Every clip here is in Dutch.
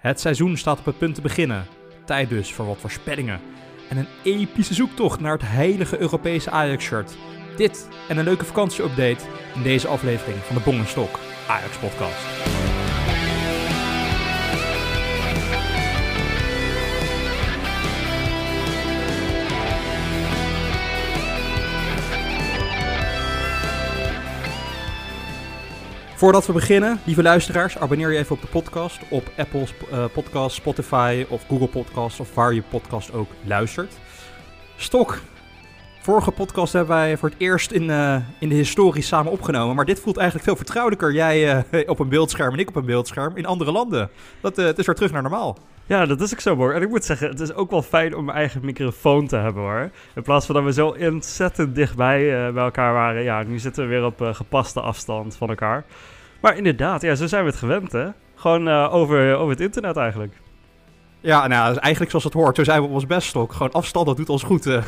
Het seizoen staat op het punt te beginnen. Tijd dus voor wat voorspellingen. En een epische zoektocht naar het heilige Europese Ajax-shirt. Dit en een leuke vakantieupdate in deze aflevering van de Bongenstok Ajax Voordat we beginnen, lieve luisteraars, abonneer je even op de podcast op Apple uh, Podcast, Spotify of Google Podcast of waar je podcast ook luistert. Stok, vorige podcast hebben wij voor het eerst in, uh, in de historie samen opgenomen, maar dit voelt eigenlijk veel vertrouwelijker. Jij uh, op een beeldscherm en ik op een beeldscherm in andere landen. Dat, het is weer terug naar normaal. Ja, dat is ook zo hoor. En ik moet zeggen, het is ook wel fijn om mijn eigen microfoon te hebben hoor. In plaats van dat we zo ontzettend dichtbij bij elkaar waren. Ja, nu zitten we weer op gepaste afstand van elkaar. Maar inderdaad, ja, zo zijn we het gewend hè. Gewoon uh, over, over het internet eigenlijk. Ja, nou, eigenlijk zoals het hoort. Zo zijn we op ons best ook. Gewoon afstand, dat doet ons goed.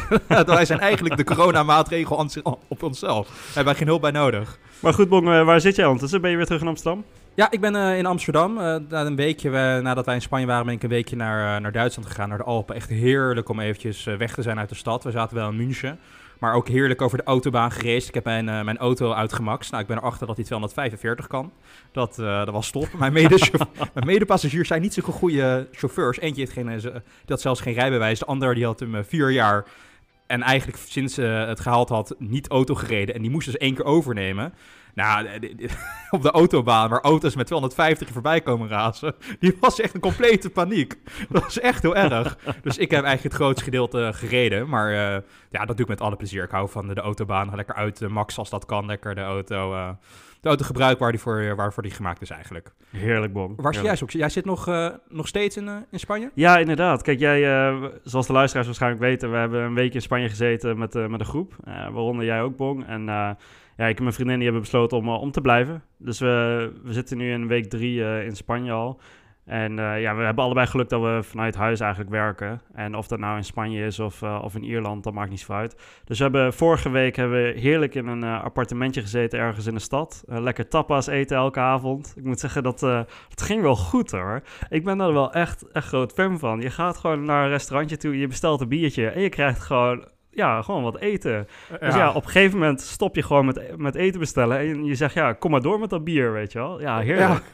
wij zijn eigenlijk de coronamaatregel op onszelf. Daar hebben wij geen hulp bij nodig. Maar goed, Bong, waar zit jij ondertussen? Ben je weer terug in Amsterdam? Ja, ik ben uh, in Amsterdam. Uh, na een weekje, uh, nadat wij in Spanje waren, ben ik een weekje naar, naar Duitsland gegaan, naar de Alpen. Echt heerlijk om eventjes weg te zijn uit de stad. We zaten wel in München, maar ook heerlijk over de autobaan gereisd. Ik heb mijn, mijn auto uitgemaxt. Nou, ik ben erachter dat hij 245 kan. Dat, dat was top. Mijn, mede mijn medepassagiers zijn niet zulke goede chauffeurs. Eentje heeft geen, die had zelfs geen rijbewijs. De ander die had hem vier jaar en eigenlijk sinds ze het gehaald had niet auto gereden. En die moest dus één keer overnemen. Nou, op de autobaan waar auto's met 250 voorbij komen razen, die was echt een complete paniek. Dat was echt heel erg. Dus ik heb eigenlijk het grootste gedeelte gereden. Maar uh, ja, dat doe ik met alle plezier. Ik hou van de, de autobaan. Ga lekker uit, uh, max als dat kan. Lekker de auto, uh, de auto gebruiken waar die voor, waarvoor die gemaakt is eigenlijk. Heerlijk, Bom. Waar zit jij ook? Jij zit nog, nog steeds in, in Spanje? Ja, inderdaad. Kijk, jij, zoals de luisteraars waarschijnlijk weten, we hebben een week in Spanje gezeten met, met een groep. waaronder jij ook, Bong. En ja, ik en mijn vriendin die hebben besloten om, om te blijven. Dus we, we zitten nu in week drie uh, in Spanje al. En uh, ja, we hebben allebei geluk dat we vanuit huis eigenlijk werken. En of dat nou in Spanje is of, of in Ierland, dat maakt niet zo uit. Dus we hebben, vorige week hebben we heerlijk in een appartementje gezeten ergens in de stad. lekker tapas eten elke avond. Ik moet zeggen, dat, dat ging wel goed hoor. Ik ben daar wel echt, echt groot fan van. Je gaat gewoon naar een restaurantje toe, je bestelt een biertje en je krijgt gewoon ja, gewoon wat eten. Dus ja, op een gegeven moment stop je gewoon met, met eten bestellen. En je zegt, ja, kom maar door met dat bier, weet je wel. Ja, heerlijk.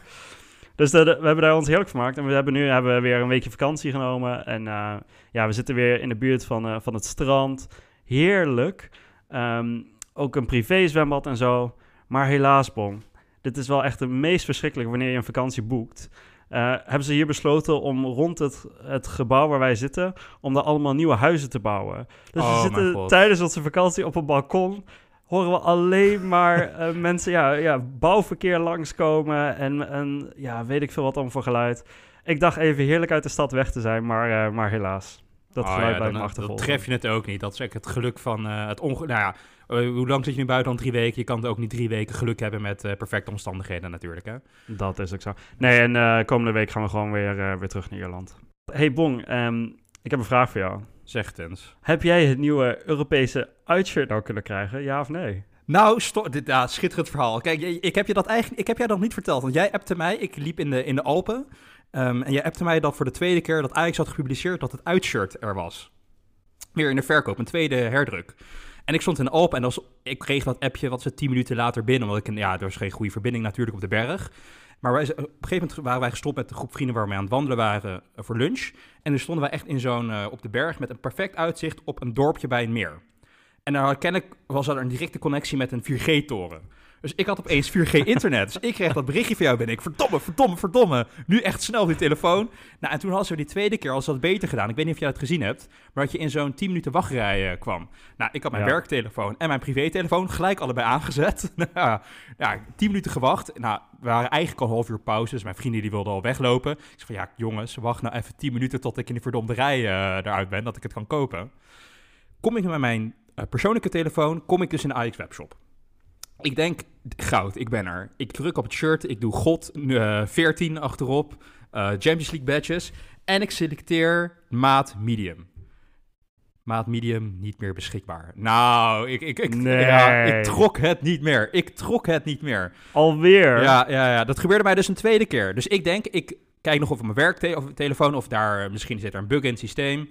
Dus de, we hebben daar ons heerlijk vermaakt. En we hebben nu hebben we weer een weekje vakantie genomen. En uh, ja, we zitten weer in de buurt van, uh, van het strand. Heerlijk. Um, ook een privé zwembad en zo. Maar helaas, Bon. Dit is wel echt het meest verschrikkelijk wanneer je een vakantie boekt. Uh, hebben ze hier besloten om rond het, het gebouw waar wij zitten, om daar allemaal nieuwe huizen te bouwen. Dus oh, we zitten tijdens onze vakantie op een balkon, horen we alleen maar uh, mensen, ja, ja, bouwverkeer langskomen en, en ja, weet ik veel wat dan voor geluid. Ik dacht even heerlijk uit de stad weg te zijn, maar, uh, maar helaas. Dat oh, geluid ja, bij dan, me dan tref je het ook niet. Dat is echt het geluk van het ongeluk. Nou ja, uh, hoe lang zit je nu buiten dan drie weken? Je kan ook niet drie weken geluk hebben met uh, perfecte omstandigheden natuurlijk, hè? Dat is ook zo. Nee, en uh, komende week gaan we gewoon weer, weer terug naar Ierland. Hey Bong, um, ik heb een vraag voor jou. Zeg het eens. Heb jij het nieuwe Europese uitshirt nou kunnen krijgen, ja of nee? Nou, dit, ja, schitterend verhaal. Kijk, ik heb je dat eigenlijk, ik heb jij dat niet verteld, want jij appte mij, ik liep in de, in de Alpen, um, en jij appte mij dat voor de tweede keer dat Ajax had gepubliceerd dat het uitshirt er was. Weer in de verkoop, een tweede herdruk. En ik stond in de Alpen en was, ik kreeg dat appje, wat ze tien minuten later binnen. Want ik, ja, er was geen goede verbinding natuurlijk op de berg. Maar wij, op een gegeven moment waren wij gestopt met de groep vrienden waar mee aan het wandelen waren eh, voor lunch. En nu stonden wij echt in zo'n, uh, op de berg met een perfect uitzicht op een dorpje bij een meer. En daar kennelijk was er een directe connectie met een 4G-toren. Dus ik had opeens 4G-internet. dus ik kreeg dat berichtje van jou ben ik. Verdomme, verdomme, verdomme. Nu echt snel op die telefoon. Nou, en toen hadden ze die tweede keer als dat beter gedaan. Ik weet niet of jij het gezien hebt. Maar dat je in zo'n 10 minuten wachtrij uh, kwam. Nou, ik had mijn ja. werktelefoon en mijn privételefoon gelijk allebei aangezet. nou, ja, 10 minuten gewacht. Nou, we waren eigenlijk al een half uur pauze. Dus mijn vrienden die wilden al weglopen. Ik zei van ja, jongens, wacht nou even 10 minuten tot ik in die verdomde rij uh, eruit ben. Dat ik het kan kopen. Kom ik met mijn uh, persoonlijke telefoon, kom ik dus in de Ajax webshop. Ik denk, goud, ik ben er. Ik druk op het shirt, ik doe God uh, 14 achterop, uh, Champions League badges en ik selecteer maat medium. Maat medium niet meer beschikbaar. Nou, ik, ik, ik, nee. ja, ik trok het niet meer. Ik trok het niet meer. Alweer? Ja, ja, ja, dat gebeurde mij dus een tweede keer. Dus ik denk, ik kijk nog of op mijn werktelefoon of daar misschien zit er een bug in het systeem.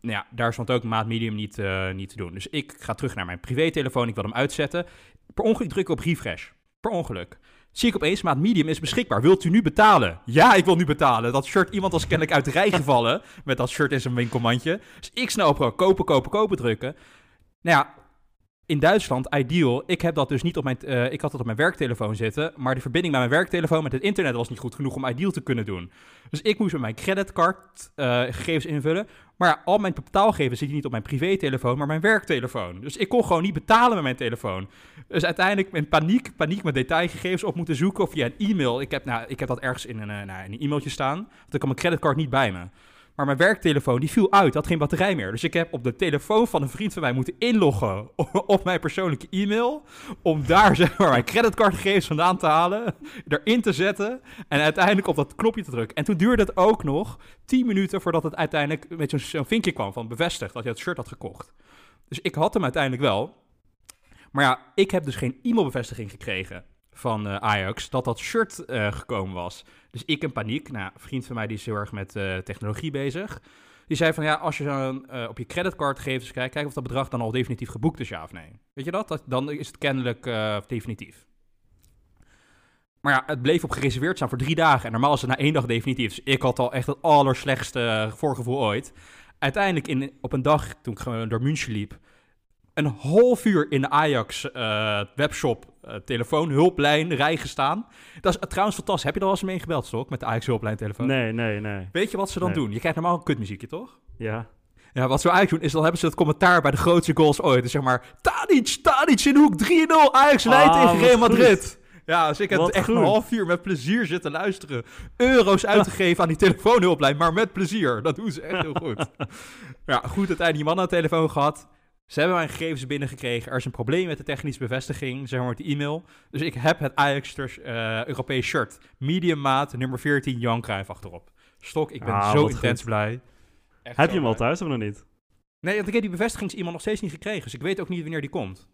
Nou ja, daar stond ook maat medium niet, uh, niet te doen. Dus ik ga terug naar mijn privételefoon. Ik wil hem uitzetten. Per ongeluk druk ik op refresh. Per ongeluk. Zie ik opeens, maat medium is beschikbaar. Wilt u nu betalen? Ja, ik wil nu betalen. Dat shirt, iemand was kennelijk uit de rij gevallen met dat shirt in zijn winkelmandje. Dus ik snel op kopen, kopen, kopen drukken. Nou ja, in Duitsland, Ideal, ik heb dat dus niet op mijn, uh, ik had dat op mijn werktelefoon zitten, maar de verbinding met mijn werktelefoon met het internet was niet goed genoeg om Ideal te kunnen doen. Dus ik moest met mijn creditcard uh, gegevens invullen, maar al mijn betaalgegevens zitten niet op mijn privételefoon, maar mijn werktelefoon. Dus ik kon gewoon niet betalen met mijn telefoon. Dus uiteindelijk in paniek, paniek mijn detailgegevens op moeten zoeken of via een e-mail. Ik heb, nou, ik heb dat ergens in een, uh, nou, een e-mailtje staan, want ik had mijn creditcard niet bij me. Maar mijn werktelefoon die viel uit, had geen batterij meer. Dus ik heb op de telefoon van een vriend van mij moeten inloggen op mijn persoonlijke e-mail. Om daar zeg maar mijn creditcardgegevens vandaan te halen, erin te zetten en uiteindelijk op dat knopje te drukken. En toen duurde het ook nog 10 minuten voordat het uiteindelijk met zo'n zo vinkje kwam van bevestigd dat je het shirt had gekocht. Dus ik had hem uiteindelijk wel. Maar ja, ik heb dus geen e-mailbevestiging gekregen van uh, Ajax dat dat shirt uh, gekomen was. Dus ik in paniek. Nou, een vriend van mij die is heel erg met uh, technologie bezig. Die zei van ja, als je dan op je creditcardgegevens kijkt, kijk of dat bedrag dan al definitief geboekt is, ja of nee. Weet je dat? dat dan is het kennelijk definitief. Maar ja, het bleef op gereserveerd staan voor drie dagen. En normaal is het na één dag definitief. Dus ik had al echt het allerslechtste voorgevoel ooit. Uiteindelijk in, op een dag, toen ik door München liep, een half uur in de Ajax uh, webshop uh, telefoon, hulplijn, rij gestaan. Dat is uh, trouwens fantastisch. Heb je er al eens mee gebeld, Stok, met de Ajax hulplijn telefoon? Nee, nee, nee. Weet je wat ze dan nee. doen? Je krijgt normaal een kutmuziekje, toch? Ja. Ja, wat ze eigenlijk doen, is dan hebben ze het commentaar bij de grootste goals ooit. Dus zeg maar, Tadic, Tadic in hoek, 3-0, Ajax leidt Ah, tegen Real Madrid. goed. Ja, dus ik heb echt goed. een half uur met plezier zitten luisteren. Euro's uitgegeven aan die telefoonhulplijn, maar met plezier. Dat doen ze echt heel goed. ja, goed, uiteindelijk die man aan de telefoon gehad. Ze hebben mijn gegevens binnengekregen. Er is een probleem met de technische bevestiging, zeg maar met de e-mail. Dus ik heb het Ajax uh, Europees shirt. Medium maat, nummer 14, Jan Cruijff achterop. Stok, ik ben Ah, zo intens goed. blij. Echt Heb je hem al thuis of nog niet? Nee, want ik heb die bevestigings-e-mail nog steeds niet gekregen. Dus ik weet ook niet wanneer die komt.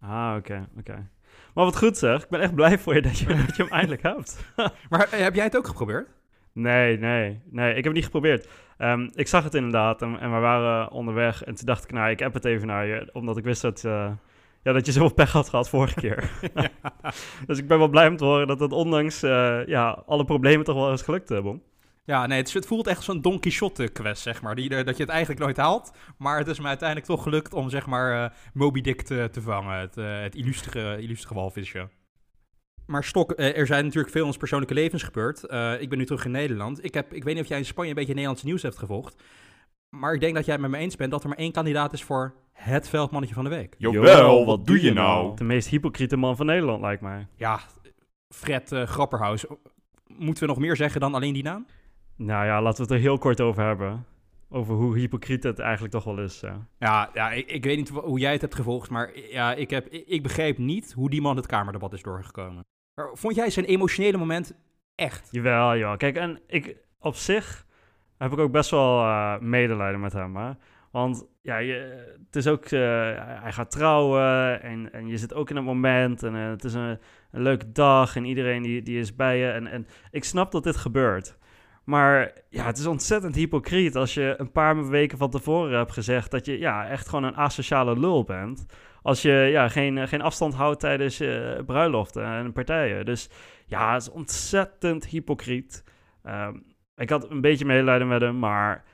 Ah, oké, oké. Maar wat goed zeg. Ik ben echt blij voor je dat je, dat je hem eindelijk hebt. Maar eh, heb jij het ook geprobeerd? Nee, nee, nee. Ik heb het niet geprobeerd. Ehm, ik zag het inderdaad en, en we waren onderweg. En toen dacht ik, nou, ik app het even naar je. Omdat ik wist dat, eh, ja, dat je zoveel pech had gehad vorige keer. dus ik ben wel blij om te horen dat het ondanks eh, ja, alle problemen toch wel is gelukt, uh, Bom. Ja, nee, het, het voelt echt zo'n Don Quixote-quest, zeg maar. Die, dat je het eigenlijk nooit haalt. Maar het is me uiteindelijk toch gelukt om, zeg maar, eh, Moby Dick te, te vangen. Het, eh, het illustere, illustere walvisje. Maar Stok, eh, er zijn natuurlijk veel in ons persoonlijke levens gebeurd. Eh, ik ben nu terug in Nederland. Ik, heb, ik weet niet of jij in Spanje een beetje Nederlands nieuws hebt gevolgd. Maar ik denk dat jij het met me eens bent dat er maar één kandidaat is voor het veldmannetje van de week. Jawel, wat doe je nou? De meest hypocriete man van Nederland, lijkt mij. Ja, Fred eh, Grapperhaus. Moeten we nog meer zeggen dan alleen die naam? Nou ja, laten we het er heel kort over hebben. Over hoe hypocriet het eigenlijk toch wel is. ja. Ja, ja ik, ik weet niet hoe jij het hebt gevolgd, maar ja, ik, heb, ik, ik begreep niet hoe die man het Kamerdebat is doorgekomen. Vond jij zijn emotionele moment echt? Jawel, ja. Kijk, en ik op zich heb ik ook best wel eh, medelijden met hem. Want ja, het is ook, eh, hij gaat trouwen en, en je zit ook in het moment. En eh, het is een, een leuke dag en iedereen die, die is bij je. En, en ik snap dat dit gebeurt. Maar ja, het is ontzettend hypocriet als je een paar weken van tevoren hebt gezegd dat je ja, echt gewoon een asociale lul bent. Als je ja, geen, eh, geen afstand houdt tijdens eh, bruiloften en partijen. Dus ja, het is ontzettend hypocriet. Ehm, ik had een beetje medelijden met hem, maar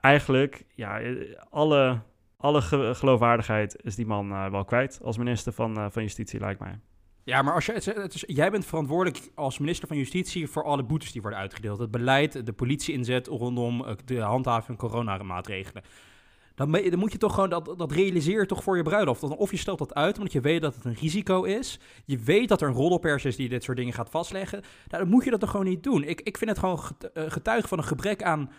eigenlijk, ja, eh, alle, alle ge- geloofwaardigheid is die man wel kwijt als minister van, van Justitie, lijkt mij. Ja, maar als je, het, is- jij bent verantwoordelijk als minister van Justitie voor alle boetes die worden uitgedeeld. Het beleid, de politie inzet rondom eh, de handhaving van coronamaatregelen. Dan, dan moet je toch gewoon dat, dat realiseren toch voor je bruiloft. Of je stelt dat uit omdat je weet dat het een risico is. Je weet dat er een roddelpers is die dit soort dingen gaat vastleggen. Nou, dan moet je dat toch gewoon niet doen. Ik, ik vind het gewoon eh, getuige van een gebrek aan,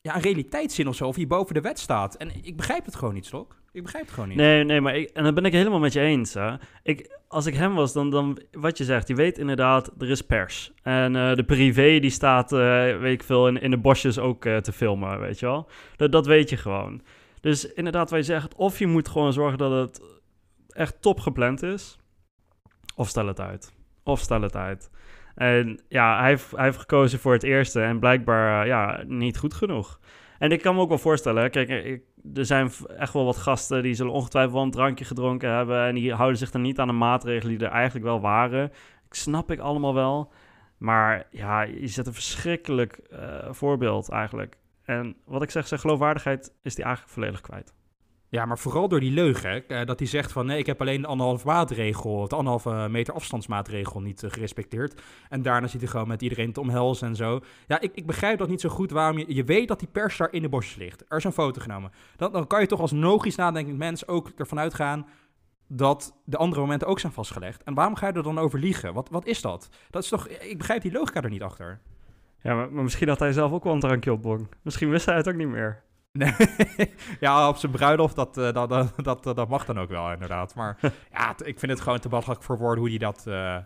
ja, aan realiteitszin of zo. Of je boven de wet staat. En ik begrijp het gewoon niet, Stok. Ik begrijp het gewoon niet. Nee, nee, maar ik, en dat ben ik helemaal met je eens. Hè. Ik, als ik hem was, dan, dan wat je zegt, je weet inderdaad, er is pers. En eh, de privé die staat, eh, weet ik veel, in, in de bosjes ook eh, te filmen, weet je wel. Dat, dat weet je gewoon. Dus inderdaad, wat je zegt, of je moet gewoon zorgen dat het echt top gepland is, of stel het uit. Of stel het uit. En ja, hij heeft, hij heeft gekozen voor het eerste en blijkbaar ja, niet goed genoeg. En ik kan me ook wel voorstellen, kijk, ik, er zijn echt wel wat gasten die zullen ongetwijfeld wel een drankje gedronken hebben en die houden zich dan niet aan de maatregelen die er eigenlijk wel waren. Ik snap ik allemaal wel. Maar ja, je zet een verschrikkelijk voorbeeld eigenlijk. En wat ik zeg, zijn geloofwaardigheid is die eigenlijk volledig kwijt. Ja, maar vooral door die leugen. Hè? Dat hij zegt van nee, ik heb alleen de anderhalve maatregel, de anderhalve meter afstandsmaatregel niet uh, gerespecteerd. En daarna zit hij gewoon met iedereen te omhelzen en zo. Ja, ik, ik begrijp dat niet zo goed waarom je... Je weet dat die pers daar in de bosjes ligt. Er is een foto genomen. Dan, dan kan je toch als logisch nadenkend mens ook ervan uitgaan dat de andere momenten ook zijn vastgelegd. En waarom ga je er dan over liegen? Wat, wat is dat? Dat is toch... Ik begrijp die logica er niet achter. Ja, maar, misschien had hij zelf ook wel een drankje op Misschien wist hij het ook niet meer. Nee, ja, op zijn bruiloft, dat, uh, dat, dat, dat, dat, mag dan ook wel, inderdaad. Maar ja, ik vind het gewoon te belachelijk voor woorden hoe hij dat, uh,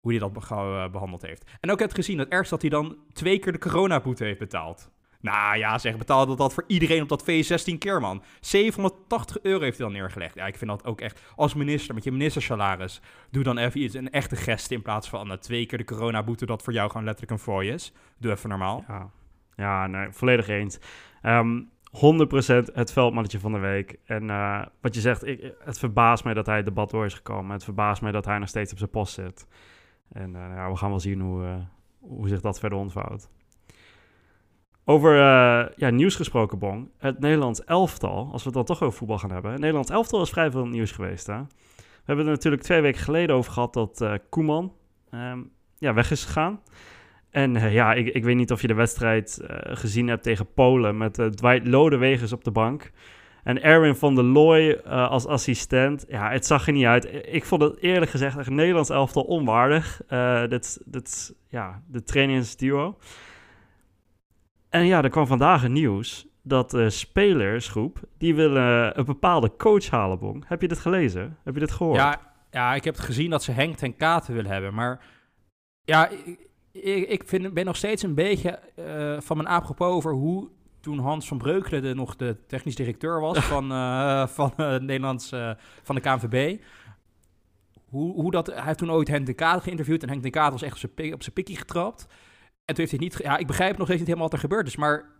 hoe die dat uh, behandeld heeft. En ook heb gezien, het ergst dat hij dan twee keer de coronaboete heeft betaald. Nou ja, zeg, betaalde dat voor iedereen op dat feest 16 keer, man. 780 euro heeft hij dan neergelegd. Ja, ik vind dat ook echt, als minister, met je ministersalaris, doe dan even iets, een echte gest in plaats van twee keer de coronaboete, dat voor jou gewoon letterlijk een fooi is. Doe even normaal. Ja, ja nee, volledig eens. Um, 100% het veldmannetje van de week. En uh, wat je zegt, ik, het verbaast mij dat hij het debat door is gekomen. Het verbaast mij dat hij nog steeds op zijn post zit. En uh, ja, we gaan wel zien hoe, uh, hoe zich dat verder ontvouwt. Over ja, nieuws gesproken, Bong. Het Nederlands elftal, als we het dan toch over voetbal gaan hebben. Het Nederlands elftal is vrij veel nieuws geweest. Hè? We hebben het natuurlijk twee weken geleden over gehad dat Koeman um, ja, weg is gegaan. En uh, ja, ik, ik weet niet of je de wedstrijd uh, gezien hebt tegen Polen met uh, Dwight Lodewegers op de bank. En Erwin van der Looy als assistent. Ja, het zag er niet uit. Ik vond het eerlijk gezegd echt Nederlands elftal onwaardig. dit, dit, ja, de trainingsduo. En ja, er kwam vandaag een nieuws dat de spelersgroep, die willen een bepaalde coach halen, Bong. Heb je dit gelezen? Heb je dit gehoord? Ja, ja ik heb het gezien dat ze Henk ten Katen willen hebben, maar ja... ik, ik vind, ben nog steeds een beetje uh, van mijn apropos over hoe toen Hans van Breukelen de, nog de technisch directeur was van, uh, van, uh, Nederlands, van de KNVB. Hoe, hoe dat, hij heeft toen ooit Henk de Kater geïnterviewd en Henk de Kater was echt op zijn, op zijn pikkie getrapt. En toen heeft hij niet, ja, ik begrijp nog steeds niet helemaal wat er gebeurd is, maar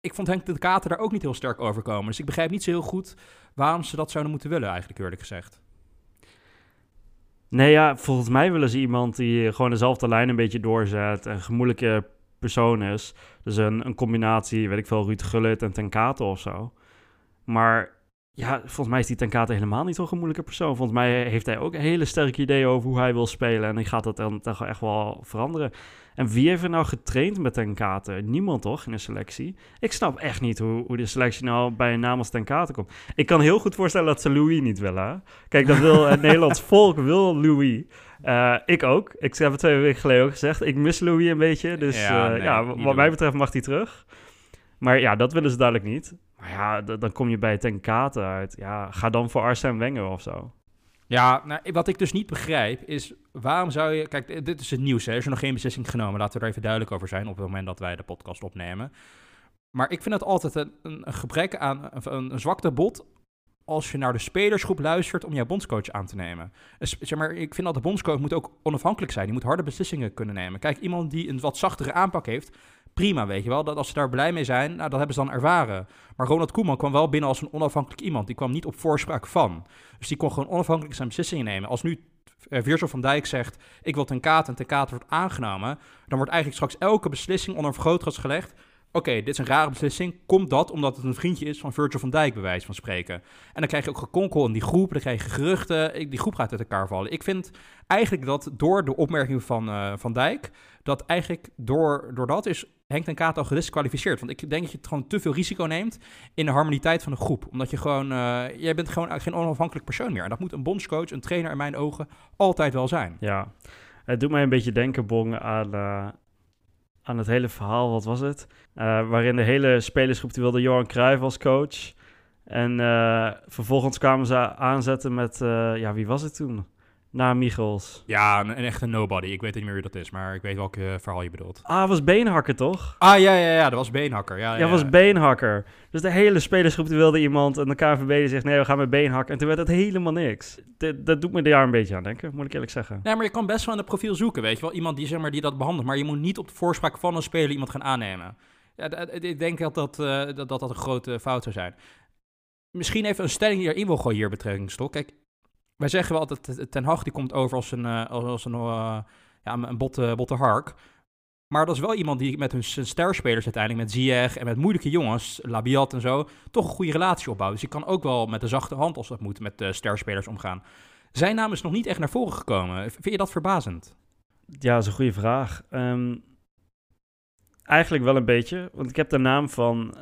ik vond Henk de Kater daar ook niet heel sterk over komen. Dus ik begrijp niet zo heel goed waarom ze dat zouden moeten willen, eigenlijk eerlijk gezegd. Nee, ja, volgens mij willen ze iemand die gewoon dezelfde lijn een beetje doorzet. en gemoedelijke persoon is. Dus een, een combinatie, weet ik veel, Ruud Gullit en Ten Kate of zo. Maar ja, volgens mij is die Ten Kate helemaal niet zo'n gemoedelijke persoon. Volgens mij heeft hij ook een hele sterke idee over hoe hij wil spelen. En die gaat dat dan toch echt wel veranderen. En wie heeft er nou getraind met Ten Kate? Niemand toch in de selectie? Ik snap echt niet hoe, hoe de selectie nou bij een naam als Ten Kate komt. Ik kan heel goed voorstellen dat ze Louis niet willen. Kijk, dat wil het Nederlands volk wil Louis. Uh, ik ook. Ik heb het twee weken geleden ook gezegd. Ik mis Louis een beetje. Dus ja, uh, ja wat mij betreft mag hij terug. Maar ja, dat willen ze duidelijk niet. Maar ja, dan kom je bij Ten Kate uit. Ja, ga dan voor Arsène Wenger of zo. Ja, nou, wat ik dus niet begrijp is waarom zou je. Kijk, dit is het nieuws. Hè? Er is nog geen beslissing genomen. Laten we er even duidelijk over zijn op het moment dat wij de podcast opnemen. Maar ik vind het altijd een, een gebrek aan een, een zwakte bot als je naar de spelersgroep luistert om jouw bondscoach aan te nemen. Dus, zeg maar, ik vind dat de bondscoach moet ook onafhankelijk zijn. Die moet harde beslissingen kunnen nemen. Kijk, iemand die een wat zachtere aanpak heeft, prima, weet je wel. Dat als ze daar blij mee zijn, nou, dat hebben ze dan ervaren. Maar Ronald Koeman kwam wel binnen als een onafhankelijk iemand. Die kwam niet op voorspraak van. Dus die kon gewoon onafhankelijk zijn beslissingen nemen. Als nu uh, Virgil van Dijk zegt, ik wil ten kate en ten kate wordt aangenomen, dan wordt eigenlijk straks elke beslissing onder een vergrootglas gelegd oké, dit is een rare beslissing. Komt dat omdat het een vriendje is van Virgil van Dijk, bij wijze van spreken? En dan krijg je ook gekonkel in die groep, dan krijg je geruchten. Die groep gaat uit elkaar vallen. Ik vind eigenlijk dat door de opmerking van uh, Van Dijk, dat eigenlijk door, door dat is Henk ten Kaat al gedisqualificeerd. Want ik denk dat je het gewoon te veel risico neemt in de harmoniteit van de groep. Omdat je gewoon, uh, jij bent gewoon geen onafhankelijk persoon meer. En dat moet een bondscoach, een trainer in mijn ogen, altijd wel zijn. Ja, het doet mij een beetje denken, Bong, aan, uh, aan het hele verhaal, wat was het? Uh, waarin de hele spelersgroep die wilde Johan Cruijff als coach. En vervolgens kwamen ze aanzetten met, ja, wie was het toen? Naar Michels. Ja, een, een echte nobody. Ik weet niet meer wie dat is, maar ik weet welke eh, verhaal je bedoelt. Ah, was Beenhakker toch? Ah, ja, ja, ja, dat was Beenhakker. Ja, Ja, ja, was Beenhakker. Dus de hele spelersgroep die wilde iemand en de KNVB zegt nee, we gaan met Beenhakker. En toen werd het helemaal niks. Dat doet me daar een beetje aan denken, moet ik eerlijk zeggen. Nee, maar je kan best wel in het profiel zoeken, weet je wel. Iemand die, zeg maar, die dat behandelt. Maar je moet niet op de voorspraak van een speler iemand gaan aannemen. Ja, ik denk dat dat, eh, dat, dat dat een grote fout zou zijn. Misschien even een stelling die erin wil gooien hier betrekking Stok. Kijk, wij zeggen wel altijd, eh, Ten Hag die komt over als een, eh, als, een, eh, ja, een botte, hark. Maar dat is wel iemand die met hun sterspelers uiteindelijk, met Ziyech en met moeilijke jongens, Labiat en zo, toch een goede relatie opbouwt. Dus je kan ook wel met de zachte hand, als dat moet, met de sterspelers omgaan. Zijn naam is nog niet echt naar voren gekomen. Vind je dat verbazend? Ja, dat is een goede vraag. Ehm, eigenlijk wel een beetje, want ik heb de naam van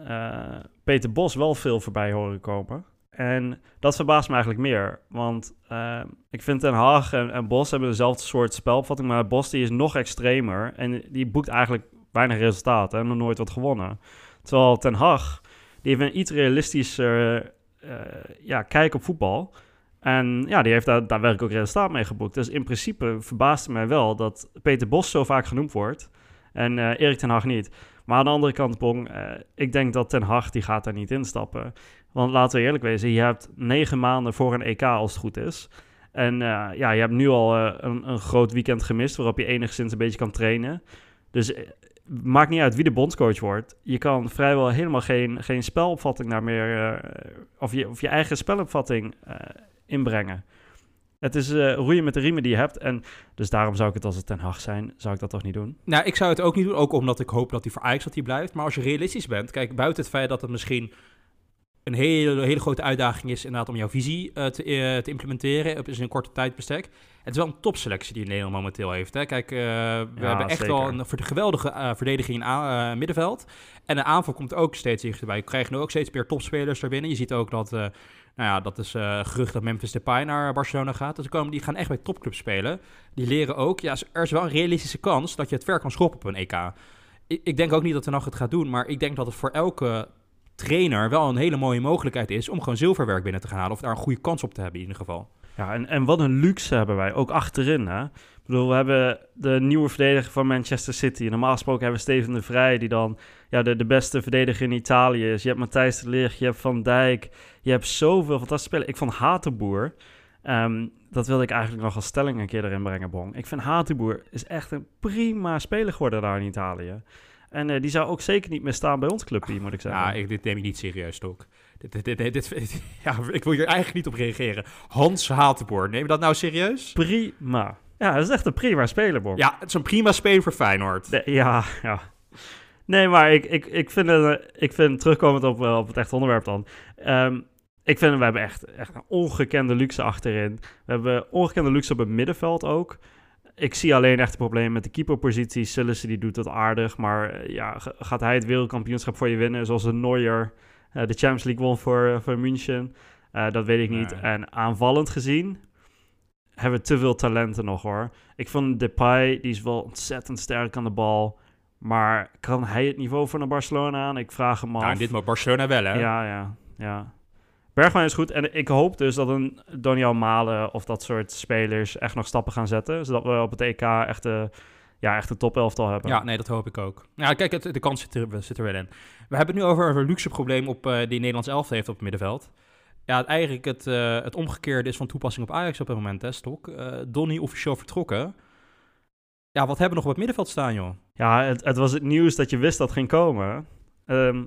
Peter Bos wel veel voorbij horen komen. En dat verbaast me eigenlijk meer, want eh, ik vind Ten Haag en, Bos hebben dezelfde soort spelopvatting, maar Bos die is nog extremer en die boekt eigenlijk weinig resultaten en nog nooit wat gewonnen. Terwijl Ten Hag, die heeft een iets realistischer eh, ja, kijk op voetbal. En ja, die heeft daar daadwerkelijk ook resultaat mee geboekt. Dus in principe verbaast het mij wel dat Peter Bos zo vaak genoemd wordt en eh, Erik ten Hag niet. Maar aan de andere kant, Pong, eh, ik denk dat ten Hag die gaat daar niet instappen. Want laten we eerlijk wezen, je hebt negen maanden voor een EK als het goed is. En eh, ja, je hebt nu al eh, een, een groot weekend gemist waarop je enigszins een beetje kan trainen. Dus eh, maakt niet uit wie de bondscoach wordt. Je kan vrijwel helemaal geen, geen spelopvatting daar meer... of, je, of je eigen spelopvatting inbrengen. Het is eh, roeien met de riemen die je hebt. En dus daarom zou ik het als het Ten Hag zijn, zou ik dat toch niet doen. Nou, ik zou het ook niet doen, ook omdat ik hoop dat hij voor Ajax dat hij blijft. Maar als je realistisch bent, kijk, buiten het feit dat het misschien een hele, hele grote uitdaging is inderdaad om jouw visie eh, te, eh, te implementeren op in een korte tijdbestek. Het is wel een topselectie die Nederland momenteel heeft. Hè. Kijk, eh, we hebben echt zeker. wel een geweldige verdediging in a- eh, middenveld. En de aanval komt ook steeds dichterbij. Je krijgt nu ook steeds meer topspelers er binnen. Je ziet ook dat, nou ja, dat is gerucht dat Memphis Depay naar Barcelona gaat. Dus komen, die gaan echt bij topclubs spelen. Die leren ook, ja, er is wel een realistische kans dat je het ver kan schoppen op een EK. Ik, ik denk ook niet dat Ten Hag het gaat doen, maar ik denk dat het voor elke trainer wel een hele mooie mogelijkheid is om gewoon zilverwerk binnen te gaan halen. Of daar een goede kans op te hebben in ieder geval. Ja, en, en wat een luxe hebben wij, ook achterin. Hè? Ik bedoel, we hebben de nieuwe verdediger van Manchester City. Normaal gesproken hebben we Steven de Vrij, die dan ja, de, de beste verdediger in Italië is. Je hebt Matthijs de Ligt, je hebt Van Dijk. Je hebt zoveel fantastische spelers. Ik vond Hatenboer, ehm, dat wilde ik eigenlijk nog als stelling een keer erin brengen, Bong. Ik vind Hatenboer is echt een prima speler geworden daar in Italië. En eh, die zou ook zeker niet meer staan bij ons clubje, moet ik zeggen. Ja, ik, dit neem ik niet serieus, Stok. Dit, dit, dit, ja, ik wil hier eigenlijk niet op reageren. Hans Hatenboer, neem je dat nou serieus? Prima. Ja, dat is echt een prima speler, Bong. Ja, het is een prima speler voor Feyenoord. Ja, ja. Nee, maar ik, ik, ik, vind het, eh, ik vind, terugkomend op, eh, op het echt onderwerp dan. ehm, ik vind, we hebben echt, echt een ongekende luxe achterin. We hebben ongekende luxe op het middenveld ook. Ik zie alleen echt een probleem met de keeperpositie. Sillissen die doet het aardig, maar eh, ja, gaat hij het wereldkampioenschap voor je winnen? Zoals een Neuer eh, de Champions League won voor, eh, voor München. Dat weet ik niet. Nee. En aanvallend gezien hebben we te veel talenten nog hoor. Ik vond Depay, die is wel ontzettend sterk aan de bal. Maar kan hij het niveau van een Barcelona aan? Ik vraag hem af. Nou, dit moet Barcelona wel, hè? Ja, ja, ja. Bergwijn is goed. En ik hoop dus dat een Daniel Malen of dat soort spelers echt nog stappen gaan zetten. Zodat we op het EK echt, de, ja, echt een topelftal hebben. Ja, nee, dat hoop ik ook. Ja, kijk, het, de kans zit er, zit er wel in. We hebben het nu over een luxe probleem op, eh, die Nederlands elftal heeft op het middenveld. Ja, het, eigenlijk het, eh, het omgekeerde is van toepassing op Ajax op het moment, hè, Stok. Eh Donny officieel vertrokken. Ja, wat hebben we nog op het middenveld staan, joh? Ja, het, het was het nieuws dat je wist dat ging komen. Ehm,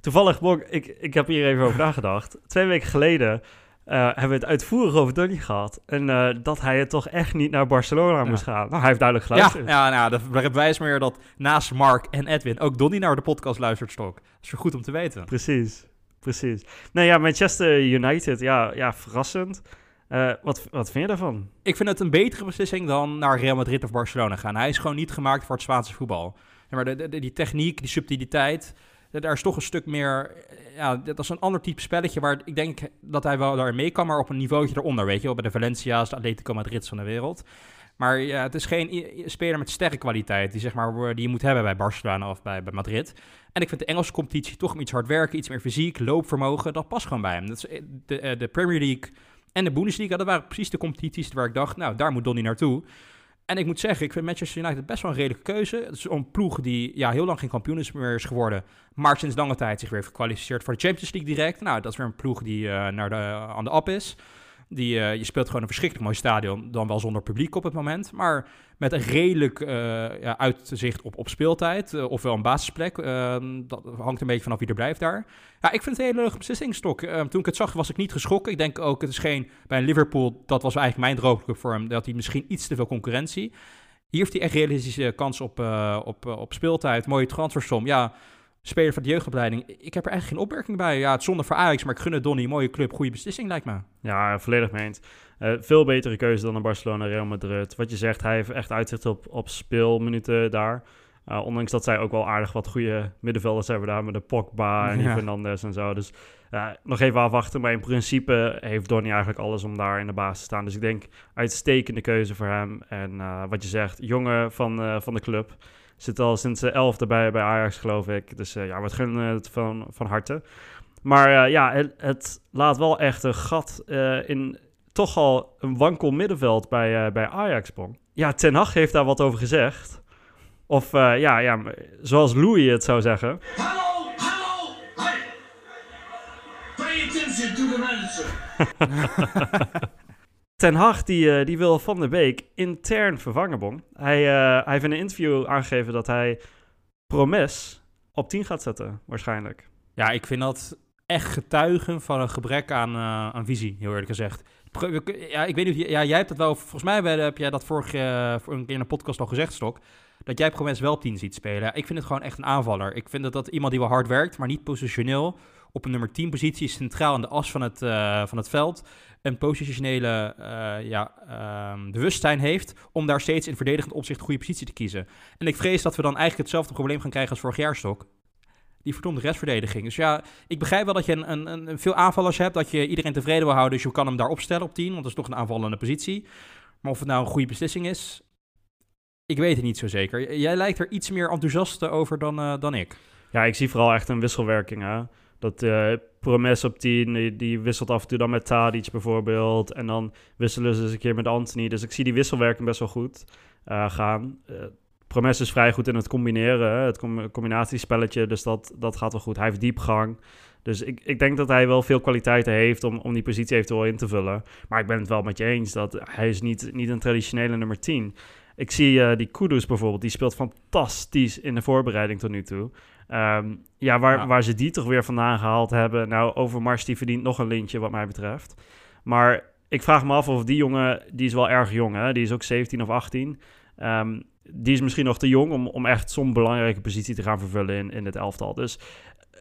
toevallig, ik, ik heb hier even over nagedacht. Twee weken geleden eh, hebben we het uitvoerig over Donny gehad. En eh, dat hij het toch echt niet naar Barcelona Ja. moest gaan. Nou, hij heeft duidelijk Ja, geluisterd. ja nou, dat bewijst meer dat naast Mark en Edwin ook Donny naar de podcast luistert, Stok. Dat is goed om te weten. Precies, precies. Nou ja, Manchester United, ja, ja verrassend. Eh, wat, wat vind je daarvan? Ik vind het een betere beslissing dan naar Real Madrid of Barcelona gaan. Hij is gewoon niet gemaakt voor het Spaanse voetbal. Ja, maar de, die techniek, die subtiliteit, daar is toch een stuk meer... Ja, dat is een ander type spelletje waar ik denk dat hij wel daar mee kan, maar op een niveautje eronder, weet je. Bij de Valencia's, de Atletico Madrids van de wereld. Maar ja, het is geen speler met sterrenkwaliteit die, zeg maar, die je moet hebben bij Barcelona of bij, bij Madrid. En ik vind de Engelse competitie toch iets hard werken, iets meer fysiek, loopvermogen, dat past gewoon bij hem. Dat is, eh, de, eh, de Premier League en de Bundesliga. Dat waren precies de competities waar ik dacht, nou, daar moet Donny naartoe. En ik moet zeggen, ik vind Manchester United best wel een redelijke keuze. Het is een ploeg die ja, heel lang geen kampioen is meer is geworden. Maar sinds lange tijd zich weer gekwalificeerd voor de Champions League direct. Nou, dat is weer een ploeg die uh, naar de, aan de ap is. Die, uh, je speelt gewoon een verschrikkelijk mooi stadion, dan wel zonder publiek op het moment. Maar met een redelijk uh, ja, uitzicht op, op speeltijd, uh, ofwel een basisplek. Ehm, dat hangt een beetje vanaf wie er blijft daar. Ja, ik vind het een hele leuke beslissingsstok. Ehm, toen ik het zag, was ik niet geschrokken. Ik denk ook, het is geen... Bij Liverpool, dat was eigenlijk mijn voor hem, dat hij misschien iets te veel concurrentie. Hier heeft hij echt realistische kans op, op, op speeltijd, mooie transfersom. Ja, speler van de jeugdopleiding. Ik heb er eigenlijk geen opmerking bij. Ja, het zonde voor Ajax, maar ik gun het Donny. Mooie club, goede beslissing lijkt me. Ja, volledig meent. Uh, veel betere keuze dan een Barcelona, Real Madrid. Wat je zegt, hij heeft echt uitzicht op, op speelminuten daar. Uh, ondanks dat zij ook wel aardig wat goede middenvelders hebben daar met de Pogba en ja. Fernandes en zo. Dus uh, nog even afwachten. Maar in principe heeft Donny eigenlijk alles om daar in de baas te staan. Dus ik denk uitstekende keuze voor hem. En wat je zegt, jongen van, van de club. Zit al sinds de elfde bij, bij Ajax, geloof ik. Dus ja, wat gunnen het van, van harte. Maar ja, het, het, laat wel echt een gat in toch al een wankel middenveld bij, uh, bij Ajax, Bong. Ja, Ten Hag heeft daar wat over gezegd. Of ja, ja, zoals Louis het zou zeggen. Hallo, hallo, hey. Pay attention to the manager. Ten Hag die, die wil Van der Beek intern vervangen, Bong. Hij, hij heeft in een interview aangegeven dat hij Promes op 10 gaat zetten, waarschijnlijk. Ja, ik vind dat echt getuigen van een gebrek aan, uh, aan visie, heel eerlijk gezegd. Ja, ik weet niet, ja, jij hebt dat wel, volgens mij heb jij dat vorige uh, een keer in een podcast al gezegd, Stok, dat jij Promes wel op 10 ziet spelen. Ik vind het gewoon echt een aanvaller. Ik vind dat dat iemand die wel hard werkt, maar niet positioneel, op een nummer 10 positie, centraal in de as van het, uh, van het veld, een positionele uh, ja, um, bewustzijn heeft om daar steeds in verdedigend opzicht goede positie te kiezen. En ik vrees dat we dan eigenlijk hetzelfde probleem gaan krijgen als vorig jaar, Stok die verdomde restverdediging. Dus ja, ik begrijp wel dat je een, een, een, veel aanvallers hebt, dat je iedereen tevreden wil houden, dus je kan hem daar opstellen op 10, want dat is toch een aanvallende positie. Maar of het nou een goede beslissing is, ik weet het niet zo zeker. Jij lijkt er iets meer enthousiast over dan, uh, dan ik. Ja, ik zie vooral echt een wisselwerking. Hè? Dat uh, Promes op 10, die, wisselt af en toe dan met Tadic bijvoorbeeld. En dan wisselen ze eens een keer met Anthony. Dus ik zie die wisselwerking best wel goed uh, gaan. Promes is vrij goed in het combineren, het combinatiespelletje, dus dat, dat gaat wel goed. Hij heeft diepgang. Dus ik, ik denk dat hij wel veel kwaliteiten heeft om, om die positie eventueel in te vullen. Maar ik ben het wel met je eens dat hij is niet, niet een traditionele nummer 10. Ik zie uh, die Kudus bijvoorbeeld, die speelt fantastisch in de voorbereiding tot nu toe. Um, ja, waar, ja. waar ze die toch weer vandaan gehaald hebben. Nou, Overmars die verdient nog een lintje wat mij betreft. Maar ik vraag me af of die jongen, die is wel erg jong hè, die is ook 17 of 18. Um, die is misschien nog te jong om, om echt zo'n belangrijke positie te gaan vervullen in, in het elftal. Dus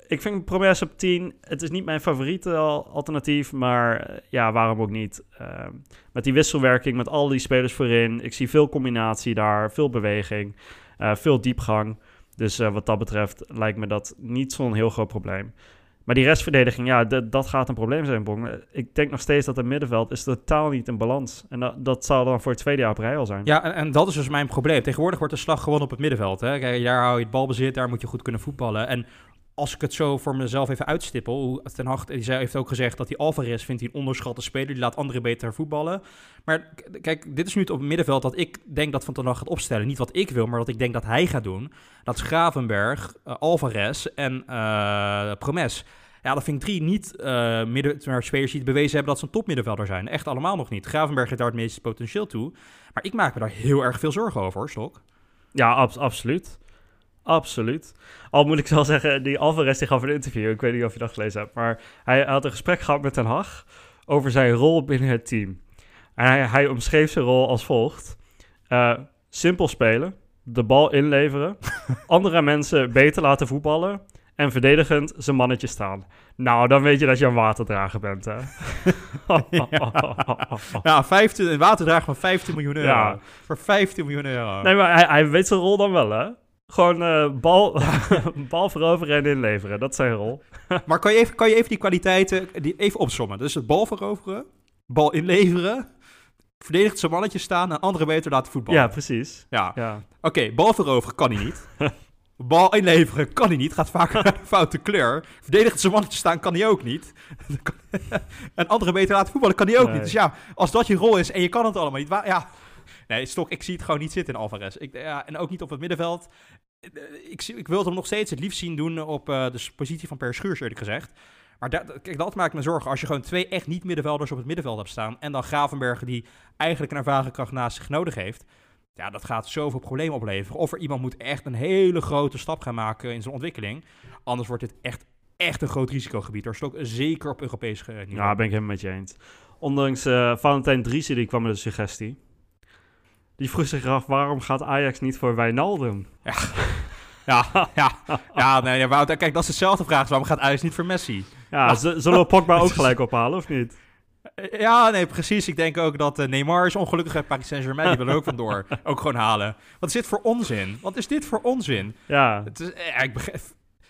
ik vind Promes op 10, het is niet mijn favoriete alternatief, maar eh, ja, waarom ook niet. Uh, met die wisselwerking, met al die spelers voorin, ik zie veel combinatie daar, veel beweging, uh, veel diepgang. Dus wat dat betreft lijkt me dat niet zo'n heel groot probleem. Maar die restverdediging, ja, dat gaat een probleem zijn, Bong. Ik denk nog steeds dat het middenveld is totaal niet in balans. En dat, dat zal dan voor het tweede jaar op rij al zijn. Ja, en, dat is dus mijn probleem. Tegenwoordig wordt de slag gewonnen op het middenveld. Hè? Kijk, daar hou je het balbezit, daar moet je goed kunnen voetballen. En als ik het zo voor mezelf even uitstippel, Ten Hag heeft ook gezegd dat hij Alvarez vindt hij een onderschatte speler, die laat anderen beter voetballen. Maar kijk, dit is nu het op het middenveld dat ik denk dat Van Ten Hag gaat opstellen. Niet wat ik wil, maar wat ik denk dat hij gaat doen. Dat is Gravenberg, uh, Alvarez en uh, Promes. Ja, dat vind ik drie niet uh, spelers die bewezen hebben dat ze een topmiddenvelder zijn. Echt allemaal nog niet. Gravenberg heeft daar het meeste potentieel toe. Maar ik maak me daar heel erg veel zorgen over, Stok. Ja, ab absoluut. Absoluut. Al moet ik wel zeggen, die Alvarez die gaf een interview. Ik weet niet of je dat gelezen hebt. Maar hij had een gesprek gehad met Ten Hag over zijn rol binnen het team. En hij, hij omschreef zijn rol als volgt. Uh, simpel spelen, de bal inleveren, andere mensen beter laten voetballen en verdedigend zijn mannetje staan. Nou, dan weet je dat je een waterdrager bent, hè? ja. ja, 15, een waterdrager van 15 miljoen euro. Ja. Voor 15 miljoen euro. Nee, maar hij, hij weet zijn rol dan wel, hè? Gewoon uh, bal, bal veroveren en inleveren. Dat is zijn rol. maar kan je, even, kan je even die kwaliteiten die even opsommen? Dus het bal veroveren, bal inleveren, verdedigend zijn mannetje staan en anderen beter laten voetballen. Ja, precies. Ja. ja. Oké, okay, bal veroveren kan hij niet. Bal inleveren kan hij niet, gaat vaak naar de foute kleur. Verdedigend zijn mannetje staan kan hij ook niet. een andere beter laten voetballen kan hij ook Nee. niet. Dus ja, als dat je rol is en je kan het allemaal niet. Ja, nee, Stok, ik zie het gewoon niet zitten in Alvarez. Ik, ja, en ook niet op het middenveld. Eh, Ik, zie- ik wil hem nog steeds het liefst zien doen op eh, de positie van Per Schuurs, eerlijk gezegd. Maar da- kijk, dat maakt me zorgen. Als je gewoon twee echt niet-middenvelders op het middenveld hebt staan... en dan Gravenbergen die eigenlijk een ervaren kracht naast zich nodig heeft... ja, dat gaat zoveel problemen opleveren. Of er iemand moet echt een hele grote stap gaan maken in zijn ontwikkeling. Anders wordt dit echt, echt een groot risicogebied. Er ook zeker op Europees eh, niveau. Ja, ben ik helemaal met je eens. Ondanks eh Valentijn Driessen, die kwam met een suggestie. Die vroeg zich af, waarom gaat Ajax niet voor Wijnaldum? Ja, ja, ja, nee, ja, kijk, dat is dezelfde vraag. Waarom gaat Ajax niet voor Messi? Ja, zullen we Pogba ook gelijk ophalen, of niet? Ja, nee, precies. Ik denk ook dat eh, Neymar is ongelukkig bij Paris Saint-Germain. Die wil er ook vandoor. Ook gewoon halen. Wat is dit voor onzin? Wat is dit voor onzin? Ja, Het is, eh, ik begrijp,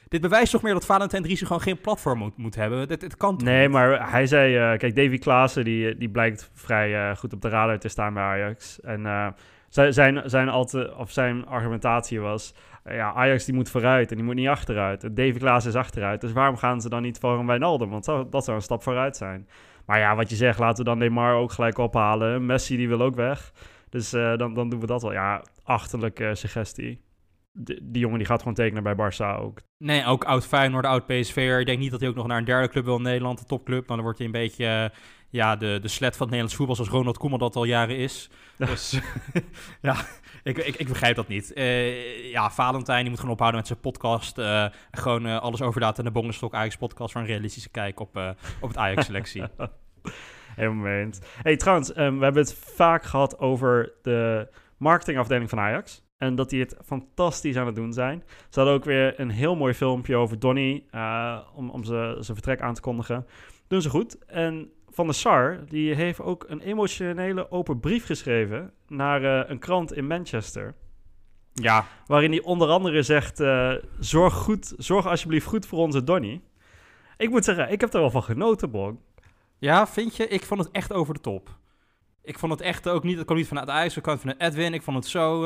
dit bewijst toch meer dat Valentijn Driessen gewoon geen platform moet, moet hebben. Dit, dit kan nee, niet? maar hij zei... eh, kijk, Davy Klaassen, die, die blijkt vrij eh, goed op de radar te staan bij Ajax. En eh, zijn, zijn, zijn, alte, of zijn argumentatie was... ja, Ajax die moet vooruit en die moet niet achteruit. En Davy Klaassen is achteruit. Dus waarom gaan ze dan niet voor een Wijnaldum? Want dat, dat zou een stap vooruit zijn. Maar ja, wat je zegt, laten we dan Neymar ook gelijk ophalen. Messi die wil ook weg. Dus dan, dan doen we dat wel. Ja, achterlijke suggestie. Die, die jongen die gaat gewoon tekenen bij Barça ook. Nee, ook oud Feyenoord, oud PSV'er. Ik denk niet dat hij ook nog naar een derde club wil in Nederland, een topclub. Dan wordt hij een beetje eh, ja, de, de slet van het Nederlands voetbal, zoals Ronald Koeman dat al jaren is. Ja. Dus ja, ik, ik, ik begrijp dat niet. Eh, ja, Valentijn die moet gewoon ophouden met zijn podcast. eh, gewoon alles overlaten aan de Bongenstok Ajax podcast voor een realistische kijk op, op het Ajax-selectie. Helemaal eens. Hey, trouwens, ehm, we hebben het vaak gehad over de marketingafdeling van Ajax. En dat die het fantastisch aan het doen zijn. Ze hadden ook weer een heel mooi filmpje over Donny. eh, om, om ze- zijn vertrek aan te kondigen. Doen ze goed. En Van der Sar, die heeft ook een emotionele open brief geschreven. naar eh, een krant in Manchester. ja, Waarin hij onder andere zegt: eh, zorg, goed, zorg alsjeblieft goed voor onze Donny. Ik moet zeggen, ik heb er wel van genoten, Bong. Ja, vind je? Ik vond het echt over de top. Ik vond het echt ook niet, het kwam niet vanuit IJs, het kwam vanuit Edwin. Ik vond het zo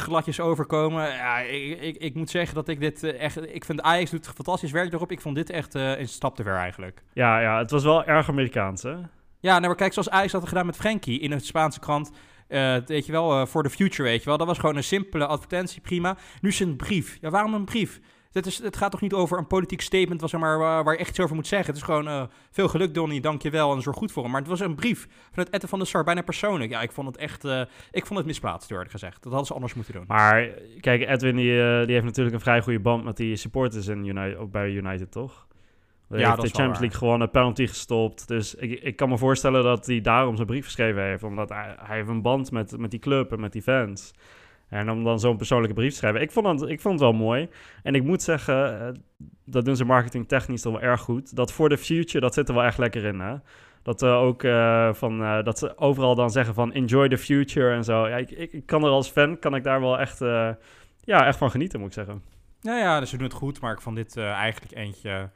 gladjes overkomen. Ja, ik, ik, ik moet zeggen dat ik dit eh, echt, ik vind Ajax doet fantastisch werk erop. Ik vond dit echt eh, een stap te ver eigenlijk. Ja, ja, het was wel erg Amerikaans, hè? Ja, nou, maar kijk, zoals Ajax had gedaan met Frenkie in een Spaanse krant. eh, weet je wel, voor the future, weet je wel. Dat was gewoon een simpele advertentie, prima. Nu is het een brief. Ja, waarom een brief? Het, is, het gaat toch niet over een politiek statement was, zeg maar, waar, waar je echt iets over moet zeggen. Het is gewoon eh, veel geluk, Donny, dank je wel en zorg goed voor hem. Maar het was een brief vanuit Etten van der Sar, bijna persoonlijk. Ja, ik vond het echt, eh, ik vond het misplaatst, eerlijk gezegd. Dat hadden ze anders moeten doen. Maar kijk, Edwin die, eh, die heeft natuurlijk een vrij goede band met die supporters in United, ook bij United, toch? Hij Ja, heeft dat de Champions. League gewonnen, penalty gestopt. Dus ik, ik kan me voorstellen dat hij daarom zijn brief geschreven heeft. Omdat hij, hij heeft een band met, met die club en met die fans. En om dan zo'n persoonlijke brief te schrijven. Ik vond, het, ik vond het wel mooi. En ik moet zeggen, eh, dat doen ze marketingtechnisch toch wel erg goed. Dat voor de future, dat zit er wel echt lekker in, hè? Dat, eh, ook, eh, van, eh, dat ze overal dan zeggen van enjoy the future en zo. Ja, ik, ik, kan er als fan, kan ik daar wel echt, ja, echt van genieten, moet ik zeggen. Ja, ja, dus ze doen het goed, maar ik vond dit eigenlijk eentje,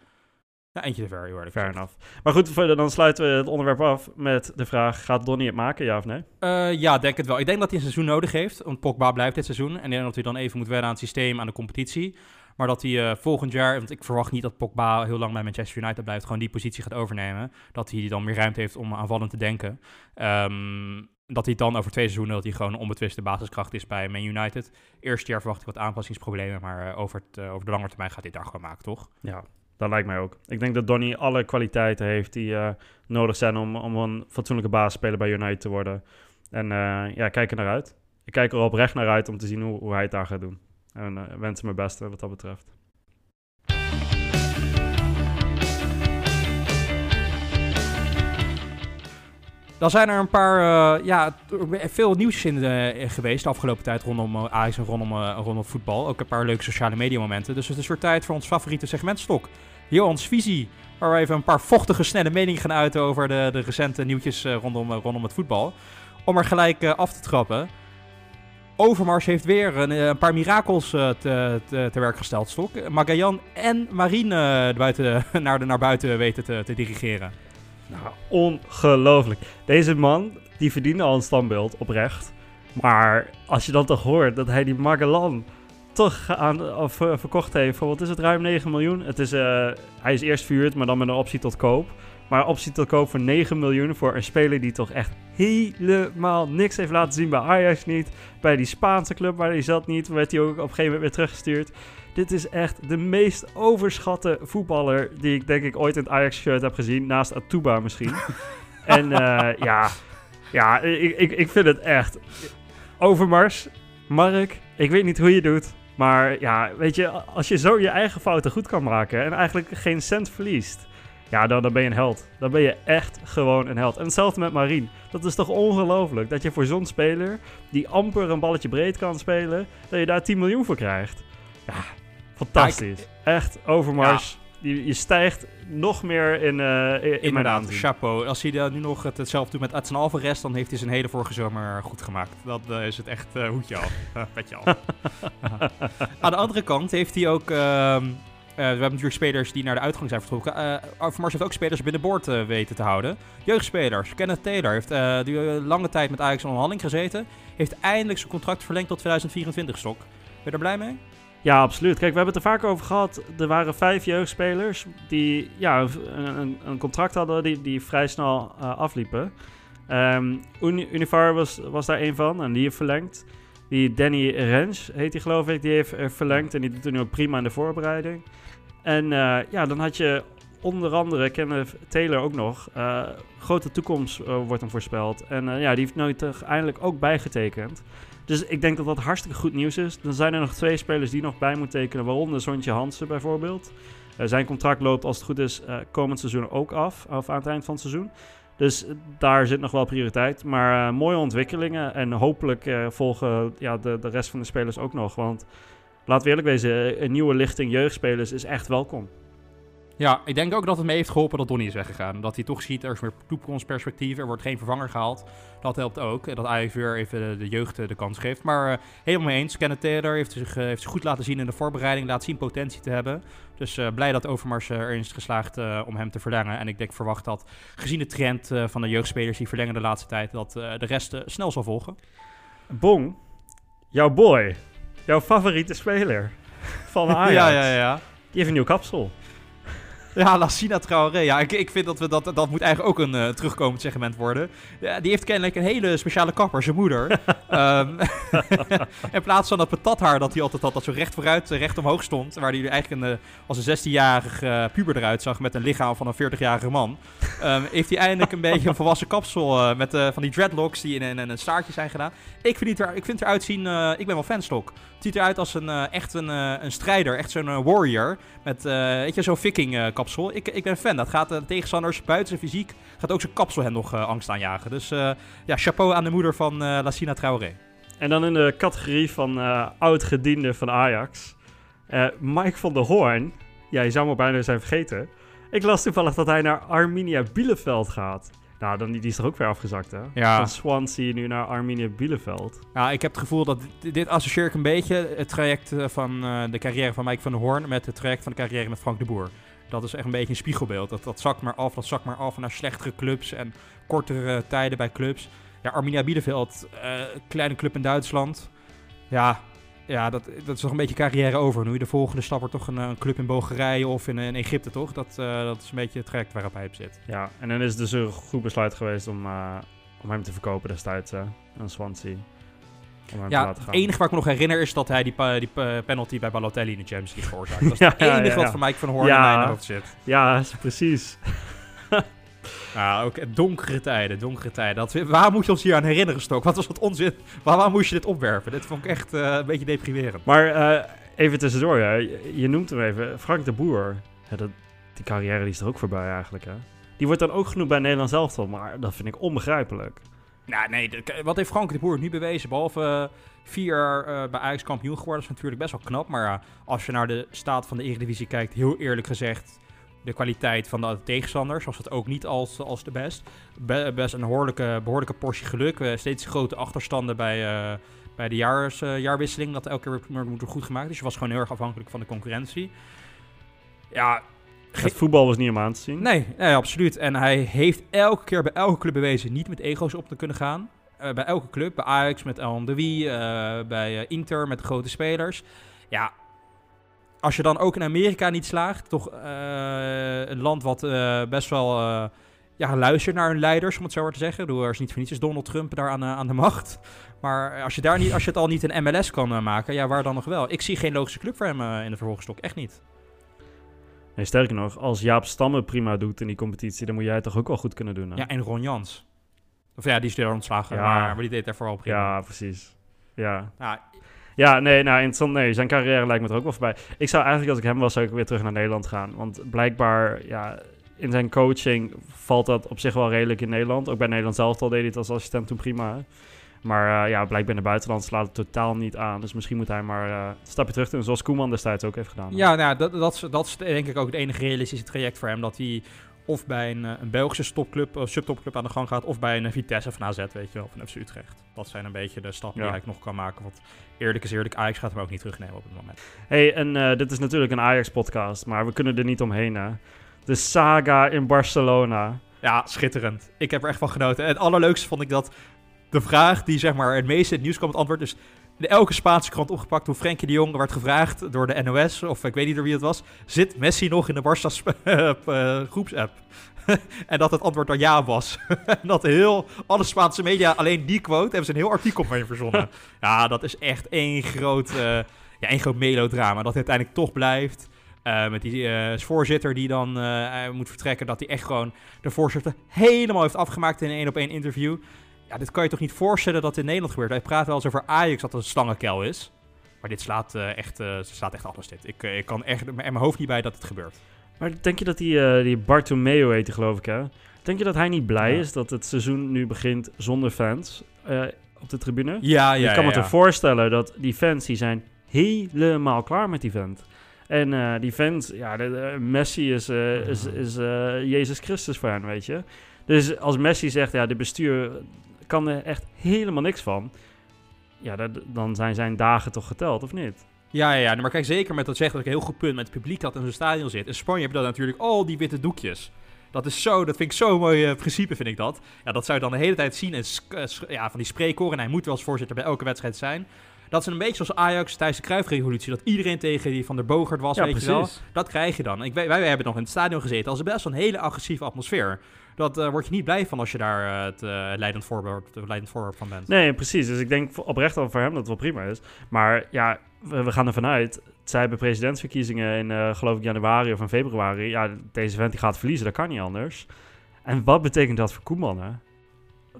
ja, eentje te ver, heel eerlijk Fair enough. Maar goed, verder dan sluiten we het onderwerp af met de vraag, gaat Donny het maken, ja of nee? Eh, ja, denk het wel. Ik denk dat hij een seizoen nodig heeft. Want Pogba blijft dit seizoen. En ik denk dat hij dan even moet wennen aan het systeem, aan de competitie. Maar dat hij eh, volgend jaar, want ik verwacht niet dat Pogba heel lang bij Manchester United blijft, gewoon die positie gaat overnemen. Dat hij dan meer ruimte heeft om aanvallend te denken. Ehm, dat hij dan over twee seizoenen, dat hij gewoon een onbetwiste basiskracht is bij Man United. Eerste jaar verwacht ik wat aanpassingsproblemen, maar eh, over, het, over de lange termijn gaat hij daar gewoon maken, toch? Ja, dat lijkt mij ook. Ik denk dat Donny alle kwaliteiten heeft die eh, nodig zijn om, om een fatsoenlijke basisspeler bij United te worden. En eh, ja, kijk er naar uit. Ik kijk er oprecht naar uit om te zien hoe, hoe hij het daar gaat doen. En eh, wens hem mijn beste wat dat betreft. Dan zijn er een paar, ja, veel nieuws in geweest de afgelopen tijd rondom uh, Ajax en rondom, rondom voetbal. Ook een paar leuke sociale media momenten. Dus het is weer tijd voor ons favoriete segmentstok. Johans visie, waar we even een paar vochtige, snelle meningen gaan uiten over de, de recente nieuwtjes eh, rondom, eh, rondom het voetbal. Om er gelijk eh, af te trappen. Overmars heeft weer een, een paar mirakels te, te, te werk gesteld, Stok. Magallan en Marine buiten, naar, de, naar buiten weten te, te dirigeren. Nou, ongelooflijk. Deze man, die verdiende al een standbeeld, oprecht. Maar als je dan toch hoort dat hij die Magellan toch aan, of, eh, verkocht heeft voor, wat is het, ruim 9 miljoen. Het is, eh, hij is eerst verhuurd, maar dan met een optie tot koop. Maar optie tot koop voor 9 miljoen voor een speler die toch echt helemaal niks heeft laten zien bij Ajax niet. Bij die Spaanse club waar hij zat niet, werd hij ook op een gegeven moment weer teruggestuurd. Dit is echt de meest overschatte voetballer die ik denk ik ooit in het Ajax-shirt heb gezien. Naast Atuba misschien. en uh, ja, ja ik, ik, ik vind het echt... Overmars, Mark, ik weet niet hoe je doet. Maar ja, weet je, als je zo je eigen fouten goed kan maken en eigenlijk geen cent verliest, ja, dan, dan ben je een held. Dan ben je echt gewoon een held. En hetzelfde met Marien. Dat is toch ongelooflijk dat je voor zo'n speler, die amper een balletje breed kan spelen, dat je daar 10 miljoen voor krijgt. Ja, fantastisch. echt, Overmars. Je, je, stijgt nog meer in, uh, in, in mijn chapeau. Als hij dan nu nog het, hetzelfde doet met Adson Alvarez, dan heeft hij zijn hele vorige zomer goed gemaakt. Dat uh, is het echt uh, hoedje af. Petje af. Aan de andere kant heeft hij ook... Uh, we hebben natuurlijk spelers die naar de uitgang zijn vertrokken. Uh, Overmars heeft ook spelers binnenboord uh, weten te houden. Jeugdspelers. Kenneth Taylor heeft uh, die, lange tijd met Ajax in onderhandeling gezeten. Heeft eindelijk zijn contract verlengd tot 2024 stok. Ben je er blij mee? Ja, absoluut. Kijk, we hebben het er vaak over gehad. Er waren vijf jeugdspelers die ja, een, een contract hadden die, die vrij snel uh, afliepen. Um, Univar was, was daar een van en die heeft verlengd. Die Danny Rens heet hij geloof ik, die heeft verlengd en die doet nu ook prima in de voorbereiding. En uh, ja, dan had je onder andere Kenneth Taylor ook nog. Grote toekomst wordt hem voorspeld. En ja, die heeft nooit eindelijk ook bijgetekend. Dus ik denk dat dat hartstikke goed nieuws is. Dan zijn er nog twee spelers die nog bij moeten tekenen, waaronder Sontje Hansen bijvoorbeeld. Uh, zijn contract loopt als het goed is uh, komend seizoen ook af, of aan het eind van het seizoen. Dus daar zit nog wel prioriteit. Maar mooie ontwikkelingen en hopelijk volgen ja, de, de rest van de spelers ook nog. Want laten we eerlijk wezen, een nieuwe lichting jeugdspelers is echt welkom. Ja, ik denk ook dat het mee heeft geholpen dat Donny is weggegaan. Dat hij toch ziet, er is meer toekomstperspectief, er wordt geen vervanger gehaald. Dat helpt ook. Dat Ajax weer even de jeugd de kans geeft. Maar uh, helemaal mee eens. Kenneth Taylor heeft zich, uh, heeft zich goed laten zien in de voorbereiding. Laat zien potentie te hebben. Dus uh, blij dat Overmars erin is geslaagd om hem te verlengen. En ik denk, verwacht dat gezien de trend van de jeugdspelers die verlengen de laatste tijd, dat de rest snel zal volgen. Bong, jouw boy, jouw favoriete speler van Ajax. ja, ja, ja. Die heeft een nieuw kapsel. Ja, Lassina Traoré. Ja, ik, ik vind dat we dat, dat moet eigenlijk ook een uh, terugkomend segment worden. Ja, die heeft kennelijk een hele speciale kapper, zijn moeder. um, in plaats van dat patathaar dat hij altijd had, dat zo recht vooruit, recht omhoog stond. Waar hij eigenlijk een, uh, als een 16-jarige uh, puber eruit zag met een lichaam van een 40-jarige man. Um, heeft hij eindelijk een beetje een volwassen kapsel met van die dreadlocks die in, in, in, een staartje zijn gedaan. Ik vind, het er, ik vind het eruit zien, ik ben wel fanstok. Het ziet eruit als een, echt een, een strijder, echt zo'n warrior. Met, weet je, zo'n viking kapsel. Ik, ik ben fan. Dat gaat de tegenstanders buiten zijn fysiek, gaat ook zijn kapsel hen nog uh, angst aanjagen. Dus uh, ja, chapeau aan de moeder van Lassina Traoré. En dan in de categorie van oud-gediende van Ajax. Mike van der Hoorn. Ja, je zou me bijna zijn vergeten. Ik las toevallig dat hij naar Arminia Bielefeld gaat. Nou, dan, die is er ook weer afgezakt, hè? Ja. Van Swansea nu naar Arminia Bielefeld. Ja, ik heb het gevoel dat dit, dit associeer ik een beetje het traject van de carrière van Mike van der Hoorn met het traject van de carrière met Frank de Boer. Dat is echt een beetje een spiegelbeeld. Dat, dat zakt maar af, dat zakt maar af naar slechtere clubs en kortere tijden bij clubs. Ja, Arminia Bielefeld, uh, kleine club in Duitsland. Ja, ja dat, dat is toch een beetje carrière over. Nu de volgende stap wordt toch een, een club in Bulgarije of in, in Egypte, toch? Dat, dat is een beetje het traject waarop hij op zit. Ja, en dan is het dus een goed besluit geweest om, om hem te verkopen destijds aan Swansea. Ja, het enige waar ik me nog herinner is dat hij die, die penalty bij Balotelli in de Champions League veroorzaakt. Dat is het enige ja, ja. wat voor Mike van Hoorn in mijn hoofd zit. Ja, precies. ja, ook donkere tijden, donkere tijden. Dat, waar moet je ons hier aan herinneren, Stok? Wat was dat onzin? Waar, waar moest je dit opwerpen? Dit vond ik echt uh, een beetje deprimerend. Maar uh, even tussendoor, je, je noemt hem even. Frank de Boer. Dat, die carrière die is er ook voorbij eigenlijk, hè? Die wordt dan ook genoemd bij Nederland zelf, maar dat vind ik onbegrijpelijk. Nou, nee, wat heeft Frank de Boer nu bewezen? Behalve uh, vier uh, bij Ajax kampioen geworden, is natuurlijk best wel knap. Maar als je naar de staat van de Eredivisie kijkt, heel eerlijk gezegd, de kwaliteit van de tegenstanders was het ook niet als, als de best. Be best een behoorlijke, behoorlijke portie geluk. steeds grote achterstanden bij, bij de jaars, jaarwisseling, dat elke keer moet goed gemaakt. Dus je was gewoon heel erg afhankelijk van de concurrentie. Ja, het voetbal was niet om aan te zien. Nee, nee, absoluut. En hij heeft elke keer bij elke club bewezen niet met ego's op te kunnen gaan. Uh, bij elke club. Bij Ajax met El de Wie, uh, bij uh, Inter met grote spelers. ja, als je dan ook in Amerika niet slaagt, toch een land wat best wel ja, luistert naar hun leiders, om het zo maar te zeggen. Door is niet voor niets is Donald Trump daar aan, aan de macht. Maar als je, daar niet, als je het al niet in MLS kan maken, ja, waar dan nog wel? Ik zie geen logische club voor hem in de vervolgstok, echt niet. Nee, sterker nog, als Jaap Stammen prima doet in die competitie, dan moet jij het toch ook wel goed kunnen doen. Hè? Ja, en Ron Jans. Of ja, die is er ontslagen, ja. maar, maar die deed er vooral prima. Ja, precies. Ja. ja. Ja, nee, nou, interessant. Nee, zijn carrière lijkt me er ook wel voorbij. Ik zou eigenlijk, als ik hem was, zou ik weer terug naar Nederland gaan. Want blijkbaar, ja, in zijn coaching valt dat op zich wel redelijk in Nederland. Ook bij Nederland zelf al deed hij het als assistent toen prima. Maar uh, ja, blijkbaar in het buitenland slaat het totaal niet aan. Dus misschien moet hij maar uh, een stapje terug doen, zoals Koeman destijds ook heeft gedaan. Ja, nou, dat, dat, is, dat is denk ik ook het enige realistische traject voor hem. Dat hij of bij een, eh, een Belgische stopclub, of subtopclub aan de gang gaat, of bij een Vitesse of een AZ, weet je wel, van FC Utrecht. Dat zijn een beetje de stappen die hij nog kan maken. Want eerlijk is eerlijk, Ajax gaat hem ook niet terugnemen op het moment. hey, en dit is natuurlijk een Ajax-podcast, maar we kunnen er niet omheen, hè. De saga in Barcelona. Ja, schitterend. Ik heb er echt van genoten. Het allerleukste vond ik dat de vraag die zeg maar het meeste in het nieuws kwam, het antwoord is in elke Spaanse krant opgepakt hoe Frenkie de Jong werd gevraagd door de NOS, of ik weet niet door wie het was, zit Messi nog in de Barça uh, groepsapp? en dat het antwoord dan ja was. en dat heel, alle Spaanse media alleen die quote hebben ze een heel artikel mee verzonnen. ja, dat is echt één groot, uh, ja, één groot melodrama. Dat uiteindelijk toch blijft. Uh, met die uh, voorzitter die dan moet vertrekken, dat hij echt gewoon de voorzitter helemaal heeft afgemaakt in een één op één interview. Ja, dit kan je toch niet voorstellen dat in Nederland gebeurt. Hij praat wel eens over Ajax dat het een slangenkel is. Maar dit slaat, uh, echt, uh, slaat echt alles dit. Ik, uh, ik kan echt mijn hoofd niet bij dat het gebeurt. Maar denk je dat die, die Bartomeo heet, geloof ik, hè? Denk je dat hij niet blij ja. is dat het seizoen nu begint zonder fans op de tribune? Ja, ja. Ik kan me ja. toch voorstellen dat die fans die zijn helemaal klaar met die vent. En die fans, ja, de, de Messi is, is, is Jezus Christus voor hen, weet je. Dus als Messi zegt, ja, de bestuur kan er echt helemaal niks van. Ja, dat, dan zijn zijn dagen toch geteld, of niet? Ja, ja, ja, maar kijk, zeker met dat zeggen dat ik een heel goed punt met het publiek dat in zo'n stadion zit. In Spanje heb je dan natuurlijk al die witte doekjes. Dat is zo, dat vind ik zo'n mooi uh, principe, vind ik dat. Ja, dat zou je dan de hele tijd zien. En ja, van die spreekkoren. En hij moet wel als voorzitter bij elke wedstrijd zijn. Dat is een beetje zoals Ajax tijdens de Cruijff-revolutie. Dat iedereen tegen die Van der Bogert was, ja, weet precies. je wel. Dat krijg je dan. Ik, wij, wij hebben nog in het stadion gezeten. Dat is best wel een hele agressieve atmosfeer. Dat uh, word je niet blij van als je daar uh, het uh, leidend, voorbeeld, leidend voorbeeld van bent. Nee, precies. Dus ik denk oprecht al voor hem dat het wel prima is. Maar ja, we, we gaan ervan uit. Zij hebben presidentsverkiezingen in, geloof ik, januari of in februari. Ja, deze vent die gaat verliezen, dat kan niet anders. En wat betekent dat voor Koeman, hè?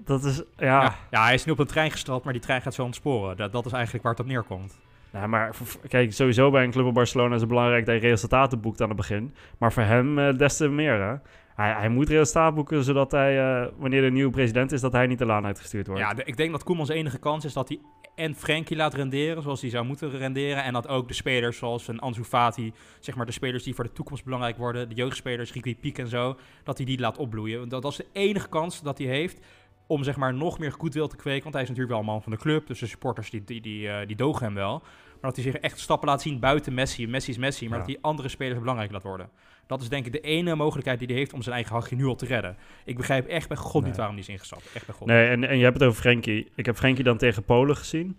Dat is, ja... ja... Ja, hij is nu op een trein gestrapt, maar die trein gaat zo ontsporen. Dat, dat is eigenlijk waar het op neerkomt. Nou, maar kijk, sowieso bij een club op Barcelona is het belangrijk dat je resultaten boekt aan het begin. Maar voor hem uh, des te meer, hè? Hij, hij moet resultaat boeken, zodat hij, uh, wanneer de nieuwe president is, dat hij niet de laan uitgestuurd wordt. Ja, de, ik denk dat Koemans enige kans is dat hij en Frenkie laat renderen zoals hij zou moeten renderen. En dat ook de spelers zoals een Ansu Fati, zeg maar de spelers die voor de toekomst belangrijk worden, de jeugdspelers, Ricky Piek en zo, dat hij die laat opbloeien. Dat, dat is de enige kans dat hij heeft om zeg maar nog meer goedwil te kweken. Want hij is natuurlijk wel een man van de club, dus de supporters die, die, die, uh, die dogen hem wel. Maar dat hij zich echt stappen laat zien buiten Messi. Messi is Messi, maar ja. dat hij andere spelers belangrijk laat worden. Dat is denk ik de ene mogelijkheid die hij heeft om zijn eigen hachje nu al te redden. Ik begrijp echt bij God nee. niet waarom die is ingestapt. Echt bij God. Nee, en, en je hebt het over Frenkie. Ik heb Frenkie dan tegen Polen gezien.